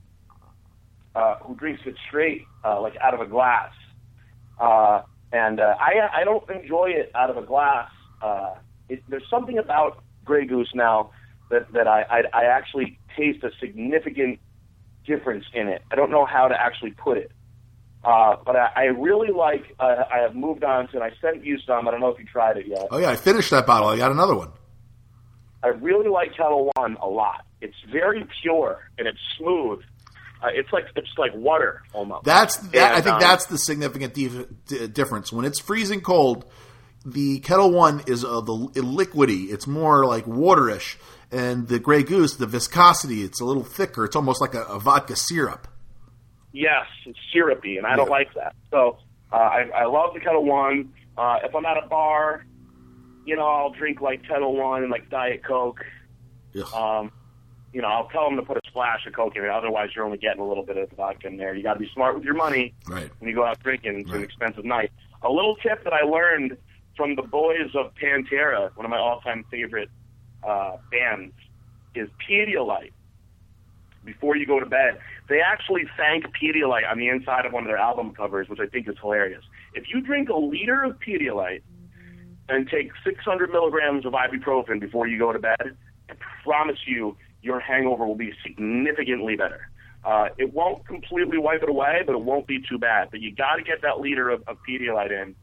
uh, who drinks it straight, uh, like out of a glass. Uh, and uh, I I don't enjoy it out of a glass. Uh, it, there's something about Grey Goose now that that I, I I actually taste a significant difference in it. I don't know how to actually put it. Uh, but I, I really like. Uh, I have moved on to, and I sent you some. I don't know if you tried it yet. oh, yeah, I finished that bottle. I got another one. I really like Ketel One a lot. It's very pure and it's smooth. Uh, it's like it's like water almost. That's that, I think um, that's the significant dif- difference. When it's freezing cold, the Ketel One is uh, the liquidy. It's more like waterish, and the Grey Goose, the viscosity, it's a little thicker. It's almost like a, a vodka syrup. yes, it's syrupy, and I don't like that. So uh, I, I love the Ketel One. Uh, if I'm at a bar, you know, I'll drink like Ketel One and like Diet Coke. Ugh. Um, you know, I'll tell them to put a splash of Coke in it. Otherwise, you're only getting a little bit of vodka in there. You got to be smart with your money. right. when you go out drinking. It's an expensive night. A little tip that I learned from the boys of Pantera, one of my all-time favorite uh, bands, is Pedialyte. Before you go to bed, they actually thank Pedialyte on the inside of one of their album covers, which I think is hilarious. If you drink a liter of Pedialyte and take 600 milligrams of ibuprofen before you go to bed, I promise you your hangover will be significantly better. Uh, it won't completely wipe it away, but it won't be too bad. But you got to get that liter of, of Pedialyte in.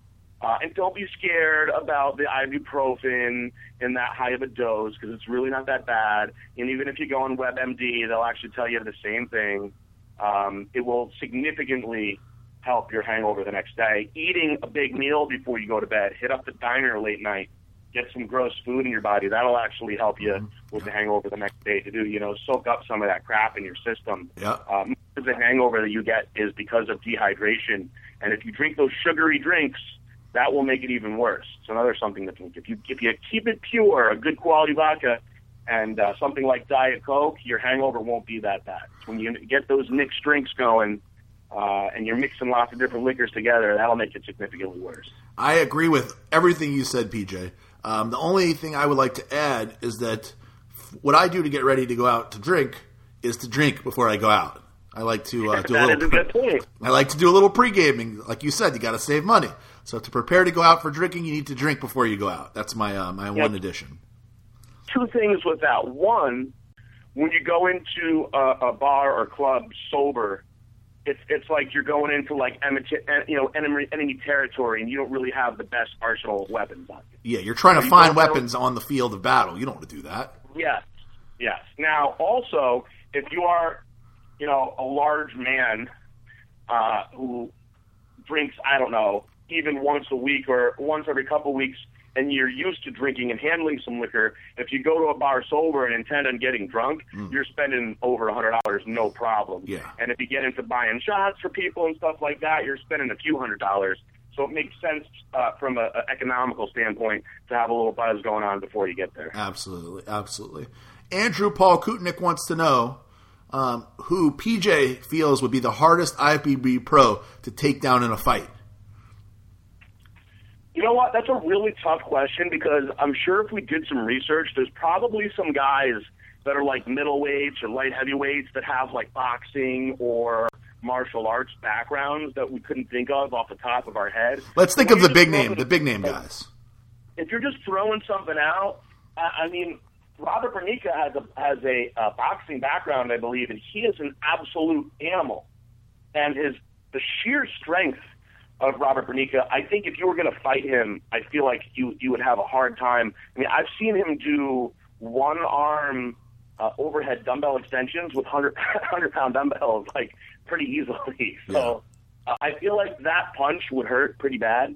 Uh, and don't be scared about the ibuprofen in that high of a dose because it's really not that bad. And even if you go on WebMD, they'll actually tell you the same thing. Um, it will significantly help your hangover the next day. Eating a big meal before you go to bed. Hit up the diner late night. get some gross food in your body. That'll actually help you with the hangover the next day to do, you know, soak up some of that crap in your system. Yeah. Um, the hangover that you get is because of dehydration, and if you drink those sugary drinks, that will make it even worse. So another something to think. If you if you keep it pure, a good quality vodka, and uh, something like Diet Coke, your hangover won't be that bad. When you get those mixed drinks going, uh, and you're mixing lots of different liquors together, that'll make it significantly worse. I agree with everything you said, PJ. Um, the only thing I would like to add is that what I do to get ready to go out to drink is to drink before I go out. I like to uh, do a little. a. I like to do a little pre gaming, like you said. You got to save money, so to prepare to go out for drinking, you need to drink before you go out. That's my uh, my one addition. two things with that. One, when you go into a, a bar or club sober, it's it's like you're going into like enemy, you know enemy, enemy territory, and you don't really have the best arsenal of weapons on you. Yeah, you're trying to You find know- weapons on the field of battle. You don't want to do that. Yes, yes. Now, also, if you are, you know, a large man uh, who drinks, I don't know, even once a week or once every couple of weeks, and you're used to drinking and handling some liquor, if you go to a bar sober and intend on getting drunk, you're spending over a hundred dollars, no problem. Yeah. And if you get into buying shots for people and stuff like that, you're spending a few hundred dollars. So it makes sense uh, from an economical standpoint to have a little buzz going on before you get there. Absolutely, absolutely. Andrew Paul Kutnick wants to know um, who PJ feels would be the hardest IFBB pro to take down in a fight. You know what? That's a really tough question because I'm sure if we did some research, there's probably some guys that are like middleweights or light heavyweights that have like boxing or martial arts backgrounds that we couldn't think of off the top of our head. Let's think of the big name, the big name guys. If you're just throwing something out, I, I mean, Robert Burneika has a has a uh, boxing background, I believe, and he is an absolute animal. And his the sheer strength of Robert Burneika, I think if you were going to fight him, I feel like you you would have a hard time. I mean, I've seen him do one arm uh, overhead dumbbell extensions with 100, 100 pound dumbbells like pretty easily. So uh, I feel like that punch would hurt pretty bad.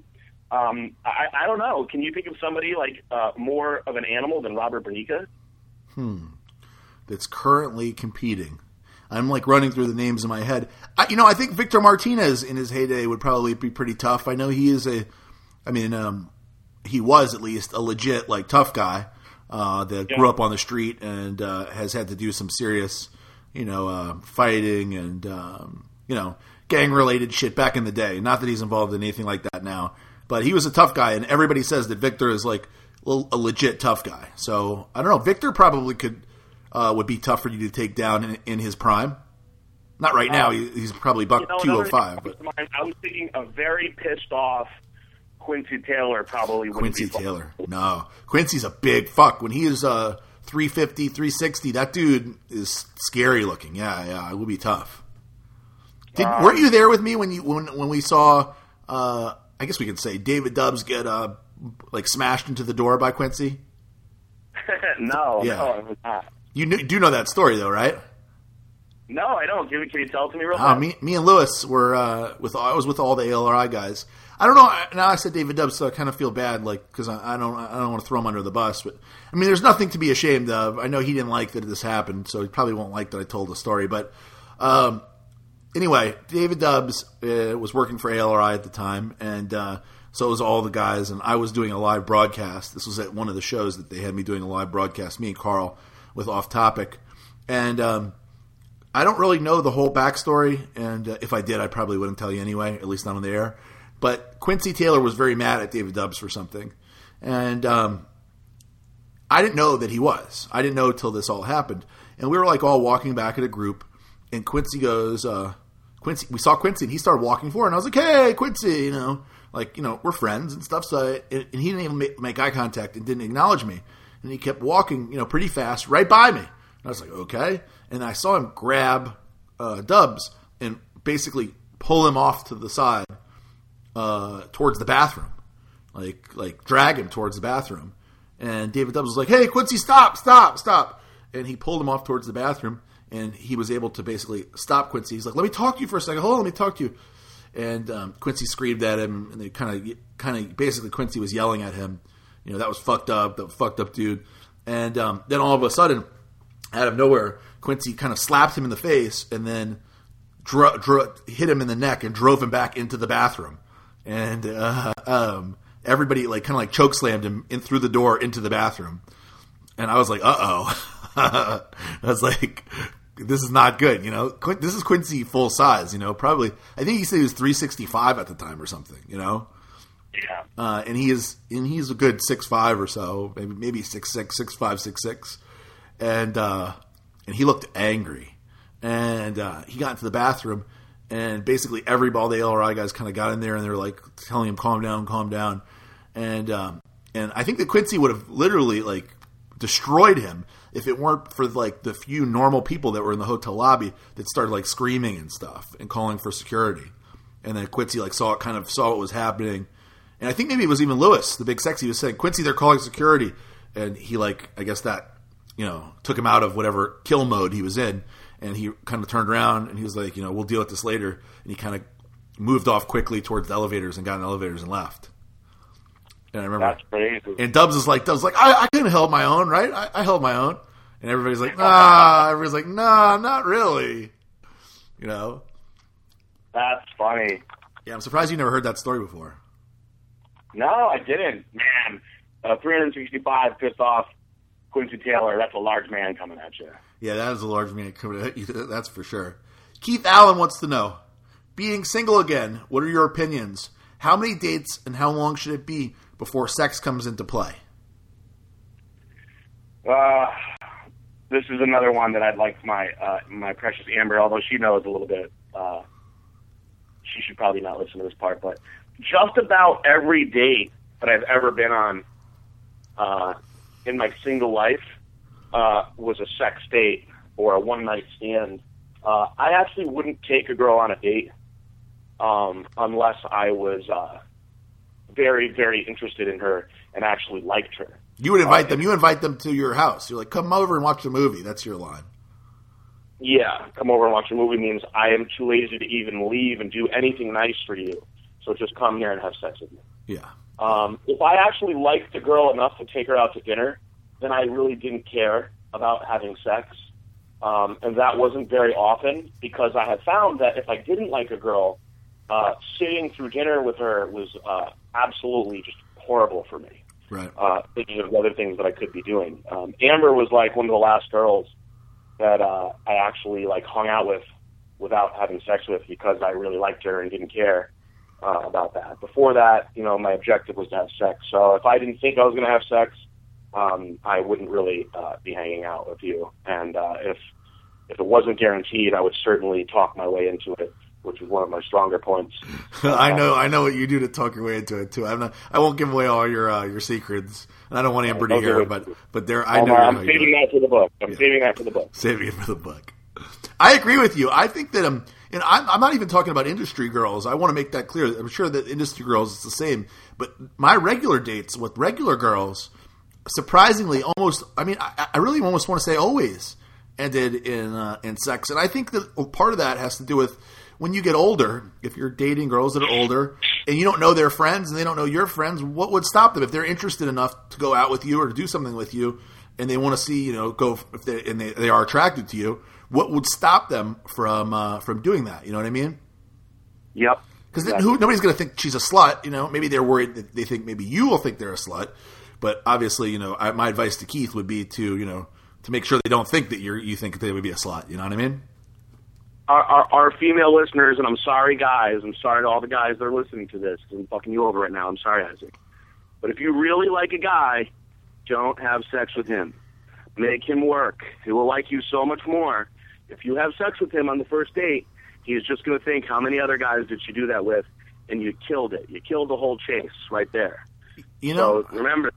Um, I, I don't know. Can you think of somebody like uh, more of an animal than Robert Burneika? Hmm. That's currently competing. I'm like running through the names in my head. I, you know, I think Victor Martinez in his heyday would probably be pretty tough. I know he is a, I mean, um, he was at least a legit like tough guy uh, that grew up on the street and uh, has had to do some serious, you know, uh, fighting and um, you know gang related shit back in the day. Not that he's involved in anything like that now, but he was a tough guy, and everybody says that Victor is like a legit tough guy. So I don't know. Victor probably could uh, would be tough for you to take down in, in his prime. Not right now. He, he's probably buck You know, two oh another five, but I was thinking a very pissed off Quincy Taylor probably would Quincy be fun. Taylor. No, Quincy's a big fuck. When he is uh, 350, 360, that dude is scary looking. Yeah, yeah, it would be tough. Did, Um, weren't you there with me when you when when we saw? Uh, I guess we could say David Dubs get uh, like smashed into the door by Quincy. no, Yeah. no, I was not. You kn- do know that story though, right? No, I don't. Can you, can you tell it to me real Uh, quick? me, me and Lewis were uh, with. I was with all the ALRI guys. I don't know. I- Now I said David Dubs, so I kind of feel bad, like because I, I don't. I don't want to throw him under the bus. But I mean, there's nothing to be ashamed of. I know he didn't like that this happened, so he probably won't like that I told the story. But um, anyway, David Dubs uh, was working for ALRI at the time, and uh, so it was all the guys. And I was doing a live broadcast. This was at one of the shows that they had me doing a live broadcast. Me and Carl with Off Topic, and. Um, I don't really know the whole backstory, and uh, if I did, I probably wouldn't tell you anyway, at least not on the air. But Quincy Taylor was very mad at David Dubs for something, and um, I didn't know that he was. I didn't know till this all happened, and we were like all walking back at a group, and Quincy goes, uh, Quincy, we saw Quincy, and he started walking forward, and I was like, "Hey, Quincy," you know, like you know, we're friends and stuff. So, I, and he didn't even make, make eye contact and didn't acknowledge me, and he kept walking, you know, pretty fast right by me. And I was like, "Okay," and I saw him grab uh, Dubs and basically pull him off to the side uh, towards the bathroom, like like drag him towards the bathroom. And David Dubs was like, "Hey, Quincy, stop, stop, stop!" And he pulled him off towards the bathroom, and he was able to basically stop Quincy. He's like, "Let me talk to you for a second. Hold on, let me talk to you." And um, Quincy screamed at him, and they kind of kind of basically Quincy was yelling at him, You know, that was fucked up. That fucked up dude. And um, then all of a sudden, out of nowhere, Quincy kind of slapped him in the face and then dro- dro- hit him in the neck and drove him back into the bathroom. And uh, um, everybody like kind of like choke slammed him in through the door into the bathroom. And I was like, uh oh. I was like, this is not good. You know, Quin- this is Quincy full size. You know, probably. I think he said he was 365 at the time or something. You know, Yeah. uh, and he is and he's a good six five or so, maybe maybe six six six five six six, and uh, and he looked angry, and uh, he got into the bathroom, and basically every ball the LRI guys kind of got in there and they were like telling him calm down, calm down, and um, and I think that Quincy would have literally like destroyed him if it weren't for like the few normal people that were in the hotel lobby that started like screaming and stuff and calling for security. And then Quincy like saw it, kind of saw what was happening, and I think maybe it was even Lewis, the big sexy, was saying Quincy, they're calling security, and he like I guess that you know took him out of whatever kill mode he was in, and he kind of turned around and he was like, you know, we'll deal with this later, and he kind of moved off quickly towards the elevators and got in the elevators and left. And I remember That's crazy. and Dubs is like, Dubs is like, I, I could have held my own, right? I, I held my own. And everybody's like, nah. Everybody's like, nah, not really. You know? That's funny. Yeah, I'm surprised you never heard that story before. No, I didn't. Man, uh, 365 pissed off Quincy Taylor. That's a large man coming at you. Yeah, that is a large man coming at you. That's for sure. Keith Allen wants to know, being single again, what are your opinions? How many dates and how long should it be before sex comes into play? Uh, this is another one that I'd like my uh, my precious Amber, although she knows a little bit. Uh, she should probably not listen to this part, but just about every date that I've ever been on uh, in my single life uh, was a sex date or a one night stand. Uh, I actually wouldn't take a girl on a date um, unless I was uh, very, very interested in her and actually liked her. You would invite them. You invite them to your house. You're like, come over and watch the movie. That's your line. Yeah, come over and watch a movie means I am too lazy to even leave and do anything nice for you. So just come here and have sex with me. Yeah. Um, if I actually liked the girl enough to take her out to dinner, then I really didn't care about having sex. Um, and that wasn't very often because I had found that if I didn't like a girl, uh, sitting through dinner with her was uh, absolutely just horrible for me. Right. Uh, thinking of other things that I could be doing. Um, Amber was like one of the last girls that uh, I actually like hung out with without having sex with because I really liked her and didn't care uh, about that. Before that, you know, my objective was to have sex. So if I didn't think I was going to have sex, um, I wouldn't really uh, be hanging out with you. And uh, if if it wasn't guaranteed, I would certainly talk my way into it, which is one of my stronger points. I know. I know what you do to talk your way into it too. I'm not. I won't give away all your uh, your secrets. And I don't want Amber to hear, but but there. I Oh, know. I'm saving that for the book. I'm saving that for the book. saving it for the book. I agree with you. I think that um, and I'm, I'm not even talking about industry girls. I want to make that clear. I'm sure that industry girls it's the same, but my regular dates with regular girls, surprisingly, almost. I mean, I, I really almost want to say always ended in uh, in sex, and I think that part of that has to do with when you get older. If you're dating girls that are older and you don't know their friends and they don't know your friends, what would stop them if they're interested enough to go out with you or to do something with you? and they want to see you know go if they and they, they are attracted to you what would stop them from uh, from doing that you know what i mean Yep. because Exactly. who nobody's going to think she's a slut you know maybe they're worried that they think maybe you will think they're a slut but obviously you know I, my advice to keith would be to you know to make sure they don't think that you're you think they would be a slut you know what i mean our, our, our female listeners, and I'm sorry, guys. I'm sorry to all the guys that are listening to this. 'cause I'm fucking you over right now. I'm sorry, Isaac. But if you really like a guy, don't have sex with him. Make him work. He will like you so much more. If you have sex with him on the first date, he's just going to think, how many other guys did you do that with? And you killed it. You killed the whole chase right there. you know So remember,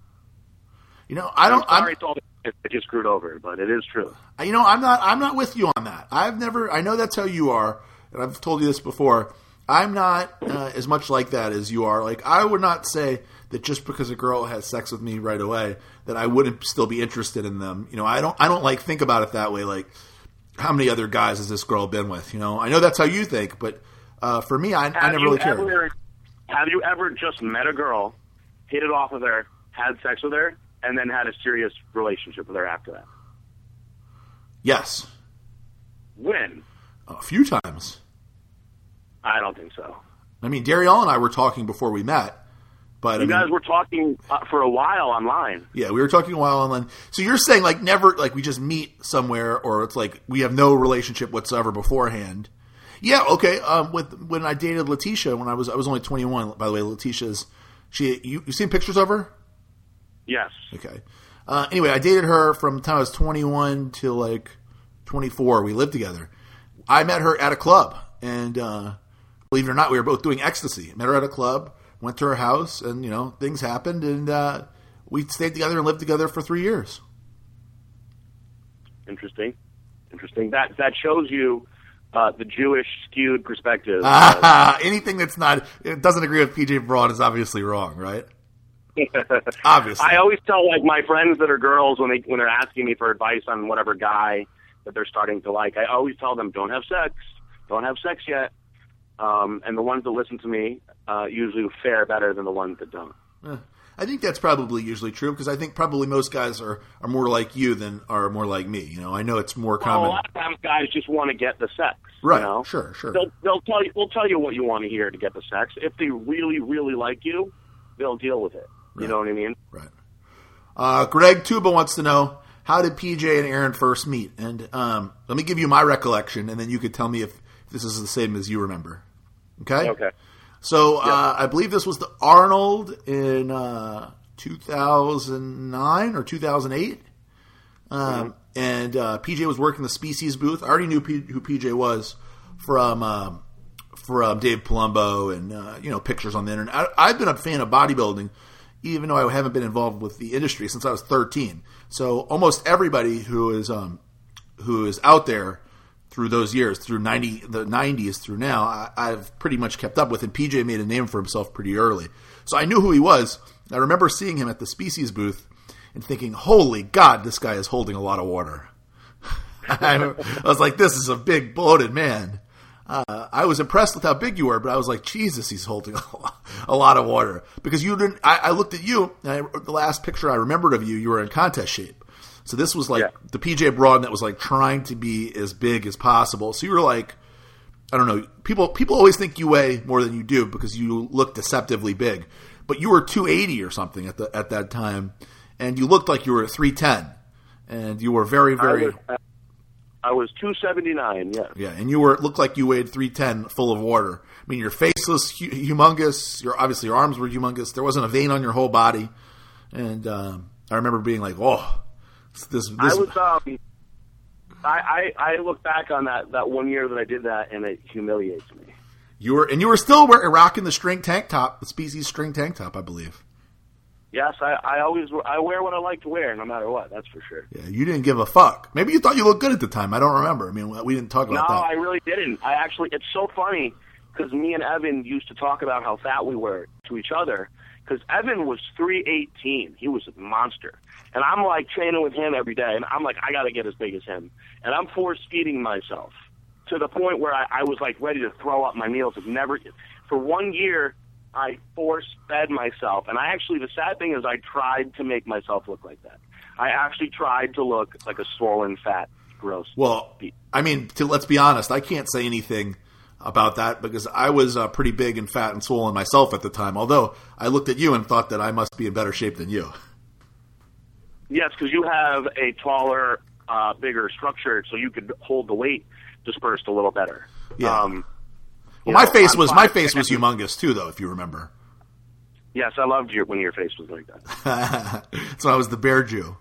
you know i don't I'm I'm, sorry to all the guys screwed over, but it is true. you know i'm not i'm not with you on that i've never i know that's how you are and i've told you this before i'm not uh, as much like that as you are like i would not say that just because a girl has sex with me right away that i wouldn't still be interested in them you know i don't i don't like think about it that way like how many other guys has this girl been with you know i know that's how you think but uh, for me i, I never really cared have you ever just met a girl, hit it off with her, had sex with her, and then had a serious relationship with her after that? Yes, When? a few times. I don't think so. I mean, Darielle and I were talking before we met, but I You mean, guys were talking uh, for a while online. yeah, we were talking a while online. So you're saying like never, like we just meet somewhere, or it's like we have no relationship whatsoever beforehand. Yeah, okay. Um, with when I dated Letitia when I was I was only 21. By the way, Letitia's she you you seen pictures of her? Yes. Okay. Uh, anyway, I dated her from the time I was 21 till like 24. We lived together. I met her at a club, and uh, believe it or not, we were both doing ecstasy. Met her at a club, went to her house, and you know things happened, and uh, we stayed together and lived together for three years. Interesting. Interesting. That that shows you uh, the Jewish skewed perspective. Ah, anything that's not it doesn't agree with PJ Braun is obviously wrong, right? Obviously. I always tell like my friends that are girls when they when they're asking me for advice on whatever guy that they're starting to like. I always tell them don't have sex, don't have sex yet. Um, and the ones that listen to me uh, usually fare better than the ones that don't. I think that's probably usually true because I think probably most guys are, are more like you than are more like me. You know, I know it's more Well, a common. lot of times guys just want to get the sex. Right, You know? sure, sure. They'll they'll tell you they'll tell you what you want to hear to get the sex. If they really really like you, they'll deal with it. You know what I mean? Right. Uh, Greg Tuba wants to know how did PJ and Aaron first meet? And um, let me give you my recollection, and then you could tell me if this is the same as you remember. Okay. Okay. So uh, I believe this was the Arnold in uh, 2009 or 2008. Um, And uh, PJ was working the Species booth. I already knew P- who PJ was from um, from Dave Palumbo and uh, you know pictures on the internet. I, I've been a fan of bodybuilding, even though I haven't been involved with the industry since I was 13. So almost everybody who is um, who is out there through those years, through 90 the 90s through now, I, I've pretty much kept up with. And PJ made a name for himself pretty early, so I knew who he was. I remember seeing him at the Species booth and thinking, "Holy God, this guy is holding a lot of water." I, was like, "This is a big bloated man." Uh, I was impressed with how big you were, but I was like, Jesus, he's holding a lot, of water because you didn't. I, I looked at you. And I, the last picture I remembered of you, you were in contest shape. So this was like Yeah. the PJ Braun that was like trying to be as big as possible. So you were like, I don't know. People people always think you weigh more than you do because you look deceptively big, but you were 280 or something at the at that time, and you looked like you were 310, and you were very very I was, I was two seventy nine. Yeah. yeah, and you were looked like you weighed 310 full of water. I mean, your face was hu- humongous. Your obviously your arms were humongous. There wasn't a vein on your whole body, and um, I remember being like, "Oh, this." this I was um, I, I I look back on that that one year that I did that, and it humiliates me. you were, and you were still wearing, rocking the string tank top, the species string tank top, I believe. Yes, I, I always I wear what I like to wear, no matter what. That's for sure. Yeah, you didn't give a fuck. Maybe you thought you looked good at the time. I don't remember. I mean, we didn't talk No, about that. No, I really didn't. I actually, it's so funny because me and Evan used to talk about how fat we were to each other. Because Evan was 318, he was a monster, and I'm like training with him every day, and I'm like, I got to get as big as him, and I'm force feeding myself to the point where I, I was like ready to throw up my meals. I've never, for one year, I force fed myself, and I actually, the sad thing is, I tried to make myself look like that. I actually tried to look like a swollen, fat, gross. Well, I mean, to, let's be honest. I can't say anything about that because I was uh, pretty big and fat and swollen myself at the time. Although I looked at you and thought that I must be in better shape than you. Yes, because you have a taller, uh, bigger structure, so you could hold the weight dispersed a little better. Yeah. Um, Well, my know, face I'm was my face was humongous too, though. If you remember, Yes, I loved your when your face was like that. so I was the bear Jew.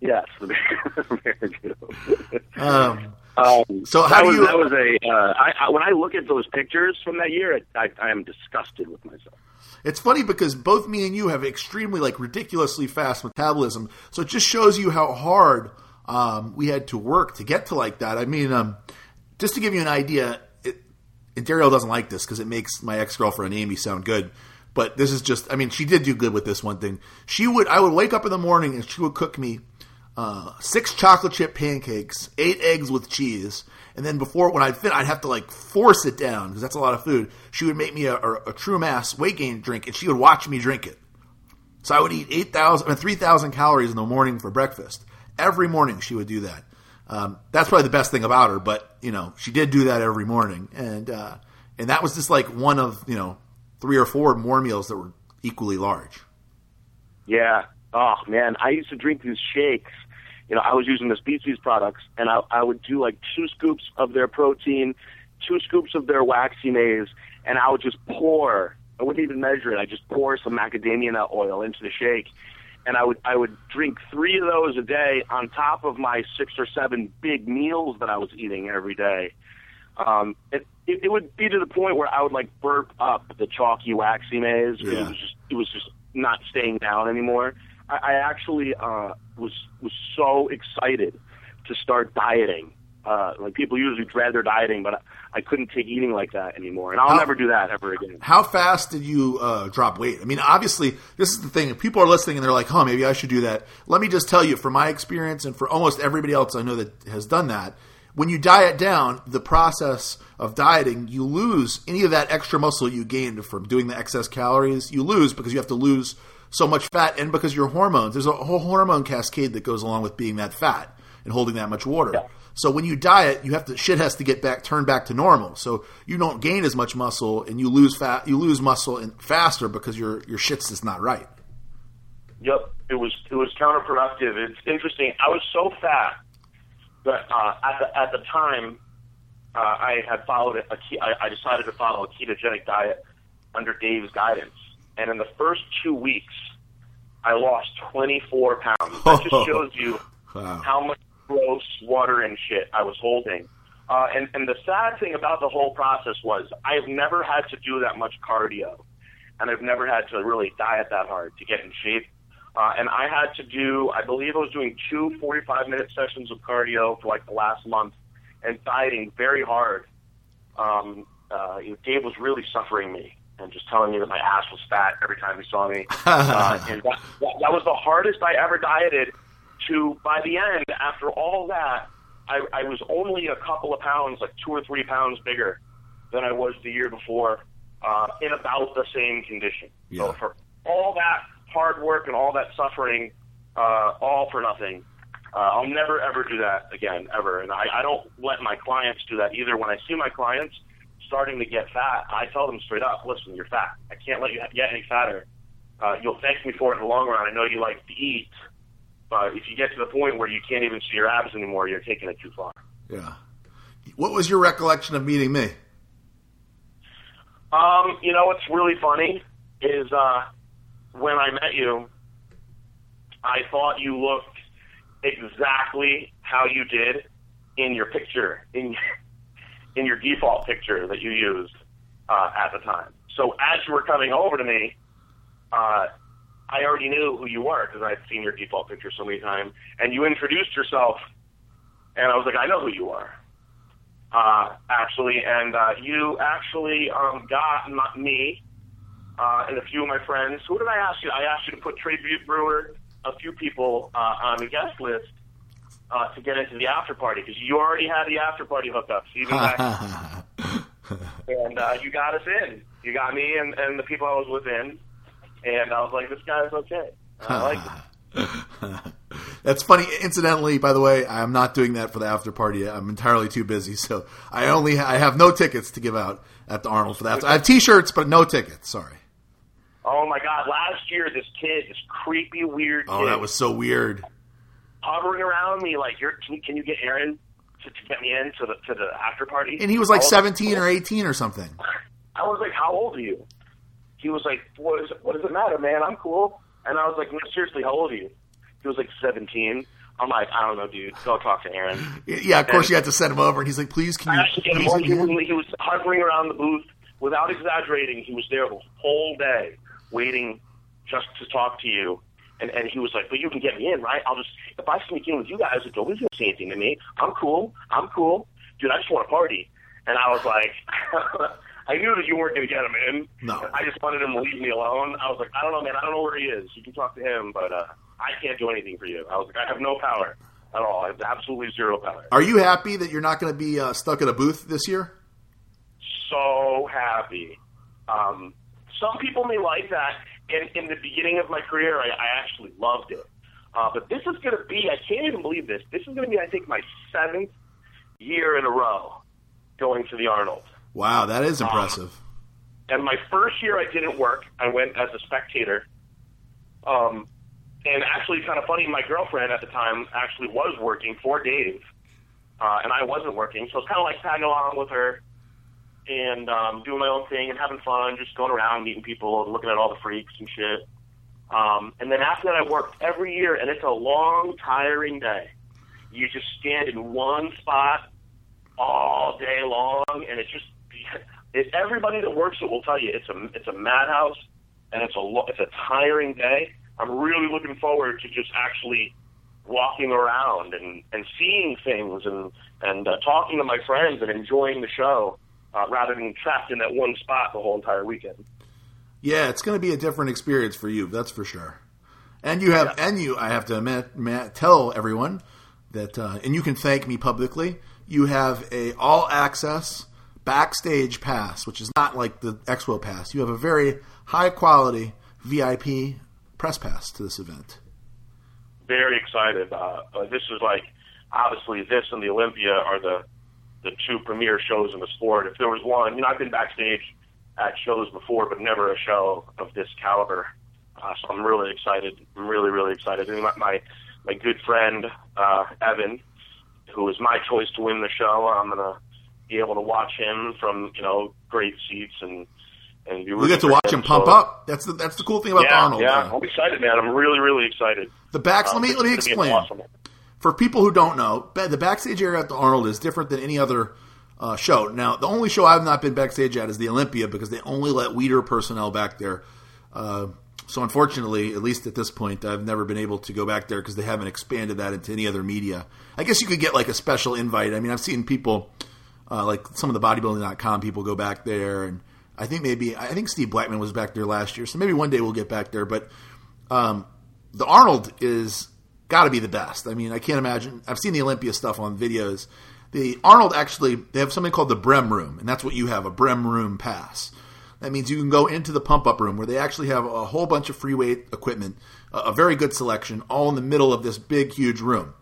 Yes, the very good. Um, Um, So that how do was, you- That was a. Uh, I, I, when I look at those pictures from that year, I, I am disgusted with myself. It's funny because both me and you have extremely like ridiculously fast metabolism, so it just shows you how hard um, we had to work to get to like that. I mean, um, just to give you an idea, it, and Darielle doesn't like this because it makes my ex girlfriend Amy sound good. But this is just, I mean, she did do good with this one thing. She would, I would wake up in the morning and she would cook me uh, six chocolate chip pancakes, eight eggs with cheese, and then before when I'd fit, I'd have to like force it down because that's a lot of food. She would make me a, a, a true mass weight gain drink, and she would watch me drink it. So I would eat 8,000, I mean, 3,000 calories in the morning for breakfast. Every morning she would do that. Um, that's probably the best thing about her, but you know, she did do that every morning. And, uh, and that was just like one of, you know, three or four more meals that were equally large. Yeah. Oh man, I used to drink these shakes. You know, I was using the Species products, and I, I would do like two scoops of their protein, two scoops of their waxy maize, and I would just pour. I wouldn't even measure it. I just pour some macadamia nut oil into the shake, and I would I would drink three of those a day on top of my six or seven big meals that I was eating every day. Um, it, it, it would be to the point where I would like burp up the chalky waxy maize. Yeah. It was just it was just not staying down anymore. I, I actually uh, was was so excited to start dieting. Uh, like people usually dread their dieting, but I, I couldn't take eating like that anymore, and I'll How- never do that ever again. How fast did you uh, drop weight? I mean, obviously, this is the thing. If people are listening and they're like, "Huh, maybe I should do that." Let me just tell you, from my experience and for almost everybody else I know that has done that, when you diet down, the process of dieting, you lose any of that extra muscle you gained from doing the excess calories. You lose because you have to lose so much fat, and because your hormones. There's a whole hormone cascade that goes along with being that fat and holding that much water. So when you diet, you have to shit has to get back turned back to normal. So you don't gain as much muscle and you lose fat. You lose muscle in, faster because your your shit's just not right. Yep, it was it was counterproductive. It's interesting. I was so fat that uh, at the at the time uh, I had followed a ke- I, I decided to follow a ketogenic diet under Dave's guidance, and in the first two weeks, I lost 24 pounds. That just shows you Wow. how much gross water and shit I was holding. Uh, and, and the sad thing about the whole process was I've never had to do that much cardio, and I've never had to really diet that hard to get in shape. Uh, and I had to do, I believe I was doing two 45 minute sessions of cardio for like the last month and dieting very hard. Um, uh, Dave was really suffering me and just telling me that my ass was fat every time he saw me. uh, and that, that, that was the hardest I ever dieted to, by the end, after all that, I, I was only a couple of pounds, like two or three pounds bigger than I was the year before, uh, in about the same condition. Yeah. So for all that hard work and all that suffering, uh, all for nothing. Uh, I'll never ever do that again, ever. And I, I don't let my clients do that either. When I see my clients starting to get fat, I tell them straight up, listen, you're fat. I can't let you get any fatter. Uh, you'll thank me for it in the long run. I know you like to eat, but if you get to the point where you can't even see your abs anymore, you're taking it too far. Yeah. What was your recollection of meeting me? Um, you know what's really funny is uh, when I met you, I thought you looked exactly how you did in your picture in in your default picture that you used uh, at the time. So as you were coming over to me, uh, I already knew who you were because I'd seen your default picture so many times, and you introduced yourself, and I was like, I know who you are uh, actually, and uh, you actually um, got m- me uh, and a few of my friends. Who did I ask you? I asked you to put Trey Brewer, a few people uh, on the guest list uh, to get into the after party because you already had the after party hookups, back, and uh, you got us in. You got me and, and the people I was with in, and I was like, this guy's okay. I like. That's funny. Incidentally, by the way, I'm not doing that for the after party. I'm entirely too busy, so I only I have no tickets to give out at the Arnold for that. I have T-shirts, but no tickets. Sorry. Oh my God! Last year, this kid, this creepy, weird Oh, kid, that was so weird. Hovering around me like, "You're can you, can you get Aaron to, to get me in to the to the after party?" And he was like 17 or 18 or something. I was like, "How old are you?" He was like, "What is what does it matter, man? I'm cool." And I was like, "No, seriously, how old are you?" He was like 17. I'm like, "I don't know, dude. Go talk to Aaron." Yeah, of course you had to send him over, and he's like, "Please, can you?" actually get him please on- let me he, he was hovering around the booth without exaggerating. He was there the whole day waiting just to talk to you. And, and he was like, but you can get me in, right? I'll just, if I sneak in with you guys, nobody's to say anything to me. I'm cool. I'm cool. Dude, I just want to party. And I was like, I knew that you weren't going to get him in. No. I just wanted him to leave me alone. I was like, I don't know, man. I don't know where he is. You can talk to him, but uh, I can't do anything for you. I was like, I have no power at all. I have absolutely zero power. Are you happy that you're not going to be uh, stuck in a booth this year? so happy. Um, some people may like that, in, in the beginning of my career, I, I actually loved it. Uh, but this is going to be, I can't even believe this. This is going to be, I think, my seventh year in a row going to the Arnold. Wow, that is impressive. Um, and my first year, I didn't work. I went as a spectator. Um, and actually, kind of funny, my girlfriend at the time actually was working for Dave, uh, and I wasn't working. So it's kind of like tagging along with her and um, doing my own thing and having fun, just going around meeting people and looking at all the freaks and shit. Um, and then after that, I worked every year, and it's a long, tiring day. You just stand in one spot all day long, and it's just it, everybody that works it will tell you it's a it's a madhouse, and it's a it's a tiring day. I'm really looking forward to just actually walking around and and seeing things and and uh, talking to my friends and enjoying the show uh, rather than trapped in that one spot the whole entire weekend. Yeah, it's going to be a different experience for you. That's for sure. And you have, yeah. and you, I have to admit, Matt, tell everyone that, uh, and you can thank me publicly. You have a all access backstage pass, which is not like the Expo pass. You have a very high quality VIP press pass to this event. Very excited. Uh, this is like obviously this and the Olympia are the the two premier shows in the sport. If there was one, you know, I've been backstage at shows before, but never a show of this caliber. Uh, so I'm really excited. I'm really, really excited. And my my, my good friend uh, Evan, who was my choice to win the show, I'm gonna be able to watch him from you know great seats and and be. We get to watch him pump so, up. That's the that's the cool thing about yeah, Arnold. Yeah, I'm excited, man. I'm really, really excited. The backs. Um, let me let me explain. Awesome. For people who don't know, the backstage area at the Arnold is different than any other uh, show. Now, the only show I've not been backstage at is the Olympia because they only let Weider personnel back there. Uh, so, unfortunately, at least at this point, I've never been able to go back there because they haven't expanded that into any other media. I guess you could get like a special invite. I mean, I've seen people uh, like some of the bodybuilding.com people go back there, and I think maybe I think Steve Blechman was back there last year, so maybe one day we'll get back there. But um, the Arnold is got to be the best. I mean, I can't imagine. I've seen the Olympia stuff on videos. The Arnold actually they have something called the Brem Room, and that's what you have a Brem Room pass. That means you can go into the pump up room where they actually have a whole bunch of free weight equipment, a, very good selection, all in the middle of this big, huge room.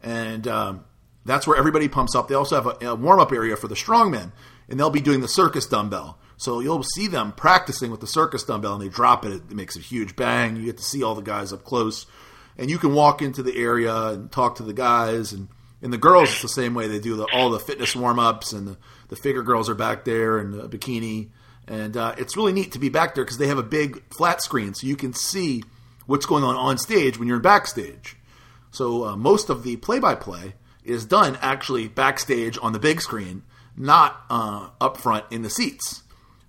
And um, that's where everybody pumps up. They also have a, a warm up area for the strongmen, and they'll be doing the circus dumbbell. So you'll see them practicing with the circus dumbbell, and they drop it. It makes a huge bang. You get to see all the guys up close, and you can walk into the area and talk to the guys. And in the girls, it's the same way. They do the, all the fitness warm ups, and the, the figure girls are back there in the bikini. And uh, it's really neat to be back there because they have a big flat screen, so you can see what's going on on stage when you're in backstage. So uh, most of the play by play is done actually backstage on the big screen, not uh, up front in the seats.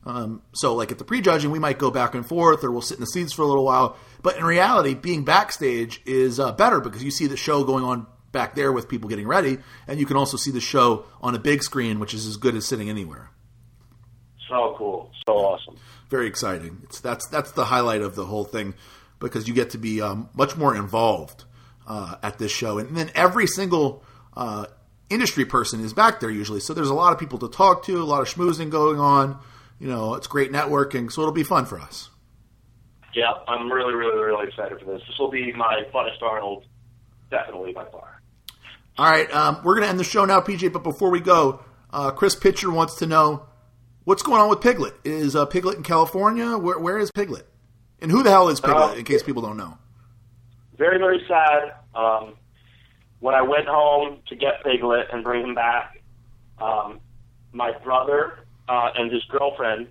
Um, so, like at the pre judging, we might go back and forth, or we'll sit in the seats for a little while. But in reality, being backstage is uh, better because you see the show going on back there with people getting ready, and you can also see the show on a big screen, which is as good as sitting anywhere. So cool, so awesome, very exciting. It's that's that's the highlight of the whole thing because you get to be um, much more involved uh, at this show, and then every single uh, industry person is back there usually. So there's a lot of people to talk to, a lot of schmoozing going on. You know, it's great networking, so it'll be fun for us. Yeah, I'm really, really, really excited for this. This will be my funnest Arnold, definitely by far. All right, um, we're going to end the show now, PJ. But before we go, uh, Chris Pitcher wants to know what's going on with Piglet. Is uh, Piglet in California? Where, where is Piglet? And who the hell is Piglet? Uh, in case people don't know. Very, very sad. Um, when I went home to get Piglet and bring him back, um, my brother uh, and his girlfriend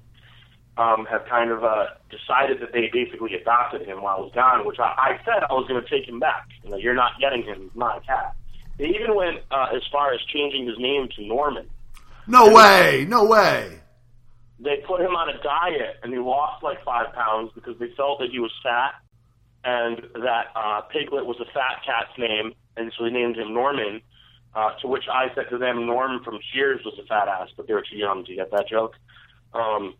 um, have kind of uh, decided that they basically adopted him while I was gone, which I, I said I was going to take him back. You know, you're not getting him. He's my cat. They even went uh, as far as changing his name to Norman. No and way! No way! They put him on a diet, and he lost like five pounds because they felt that he was fat, and that uh, Piglet was a fat cat's name, and so they named him Norman. Uh, to which I said to them, Norm from Cheers was a fat ass, but they were too young to get that joke. Um,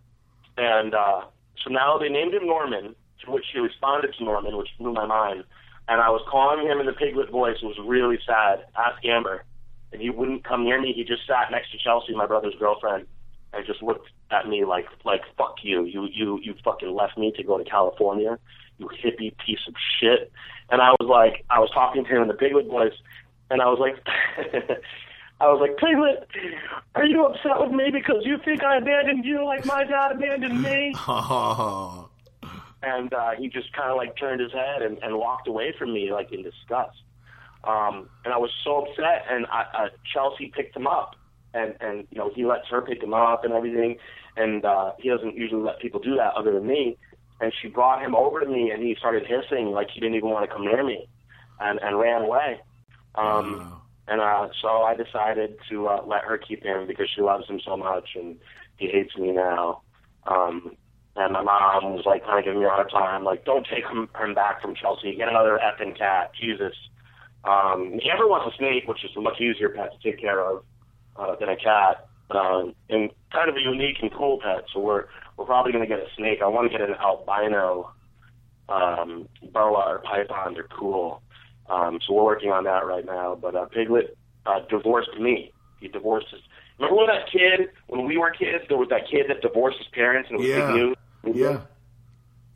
and uh, so now they named him Norman, to which he responded to Norman, which blew my mind. And I was calling him in the piglet voice. It was really sad. Ask Amber. And he wouldn't come near me. He just sat next to Chelsea, my brother's girlfriend. and just looked at me like like fuck you. You you you fucking left me to go to California. You hippie piece of shit. And I was like, I was talking to him in the Piglet voice, and I was like, I was like, Piglet, are you upset with me because you think I abandoned you like my dad abandoned me? Oh, and uh, he just kind of like turned his head and, and walked away from me like in disgust. Um, and I was so upset, and I, uh, Chelsea picked him up, and and you know he lets her pick him up and everything, and uh, he doesn't usually let people do that other than me. And she brought him over to me, and he started hissing like he didn't even want to come near me, and and ran away. Um, Wow. And uh, so I decided to uh, let her keep him because she loves him so much, and he hates me now. Um, and my mom was like kind of giving me a hard time, like, "Don't take him, him back from Chelsea. Get another effing cat, Jesus." Um, he ever wants a snake, which is a much easier pet to take care of uh, than a cat, um, and kind of a unique and cool pet. So we're we're probably going to get a snake. I want to get an albino um, boa or python. They're cool. Um, so we're working on that right now. But uh, Piglet uh, divorced me. He divorced his. Remember when that kid, when we were kids, there was that kid that divorced his parents and it was Yeah. big news. yeah.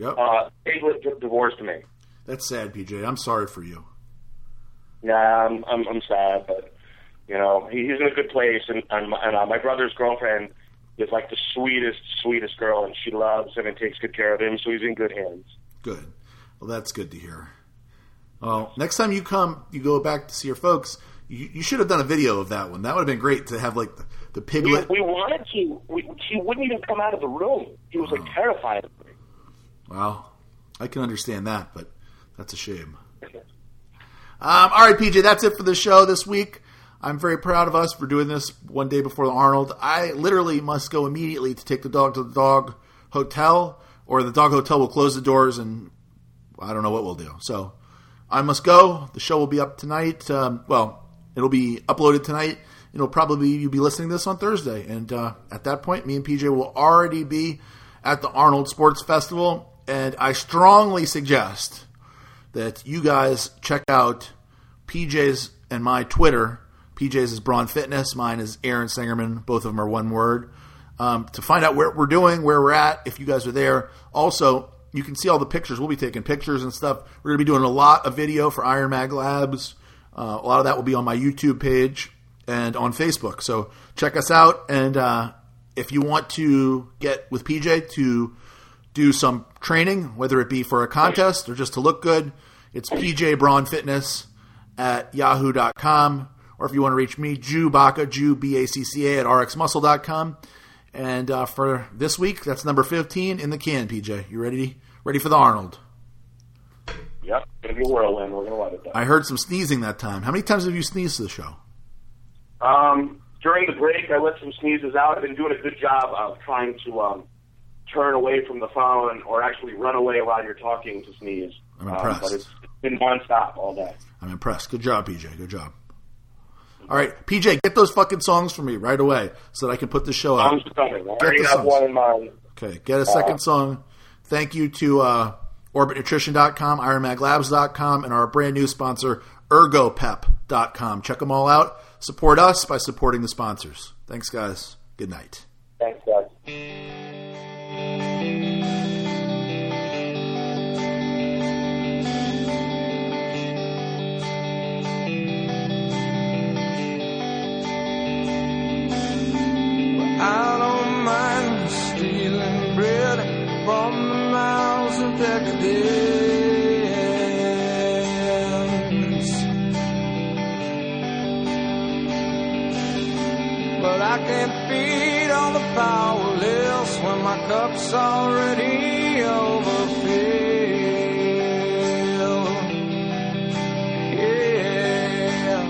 Yep. Uh, Piglet di- divorced me. That's sad, PJ. I'm sorry for you. Yeah, I'm I'm, I'm sad, but you know he, he's in a good place, and and, my- and uh, my brother's girlfriend is like the sweetest, sweetest girl, and she loves him and takes good care of him, so he's in good hands. Good. Well, that's good to hear. Well, next time you come, you go back to see your folks. You, you should have done a video of that one. That would have been great to have like the, the We, piglet. we wanted to. We, she wouldn't even come out of the room. He was like terrified of me. Well, I can understand that, but that's a shame. Um, all right, PJ, that's it for the show this week. I'm very proud of us for doing this one day before the Arnold. I literally must go immediately to take the dog to the dog hotel, or the dog hotel will close the doors, and I don't know what we'll do. So I must go. The show will be up tonight. Um, well, it'll be uploaded tonight. It'll probably you'll be listening to this on Thursday, and uh, at that point, me and PJ will already be at the Arnold Sports Festival. And I strongly suggest that you guys check out PJ's and my Twitter. PJ's is Braun Fitness. Mine is Aaron Singerman. Both of them are one word. Um, to find out where we're doing, where we're at, if you guys are there. Also, you can see all the pictures. We'll be taking pictures and stuff. We're going to be doing a lot of video for Iron Mag Labs. Uh, a lot of that will be on my YouTube page and on Facebook. So check us out. And uh, if you want to get with PJ to do some training, whether it be for a contest or just to look good, it's PJ Braun Fitness at yahoo.com. Or if you want to reach me, Jew Baca, Jew B A C C A at rxmuscle.com. And uh, for this week, that's number 15 in the can, PJ. You ready? Ready for the Arnold? Yep, gonna be a whirlwind. We're gonna let it down. I heard some sneezing that time. How many times have you sneezed to the show? Um, during the break, I let some sneezes out. I've been doing a good job of trying to um, turn away from the phone or actually run away while you're talking to sneeze. I'm Um, impressed. but it's been nonstop all day. I'm impressed. Good job, PJ. Good job. All right, PJ, get those fucking songs for me right away so that I can put the show Songs out. are coming. I already have songs. one in mind. Okay, get a second song. Thank you to uh, OrbitNutrition.com, IronMagLabs.com, and our brand new sponsor, ErgoPep.com. Check them all out. Support us by supporting the sponsors. Thanks, guys. Good night. Thanks, guys. I don't mind stealing bread from the mouths of decadence. But I can't feed all the powerless when my cup's already overfilled. Yeah.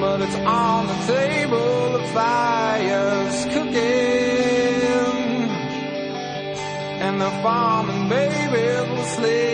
But it's on the table, the fire's cooking. And the farming babies, the slaves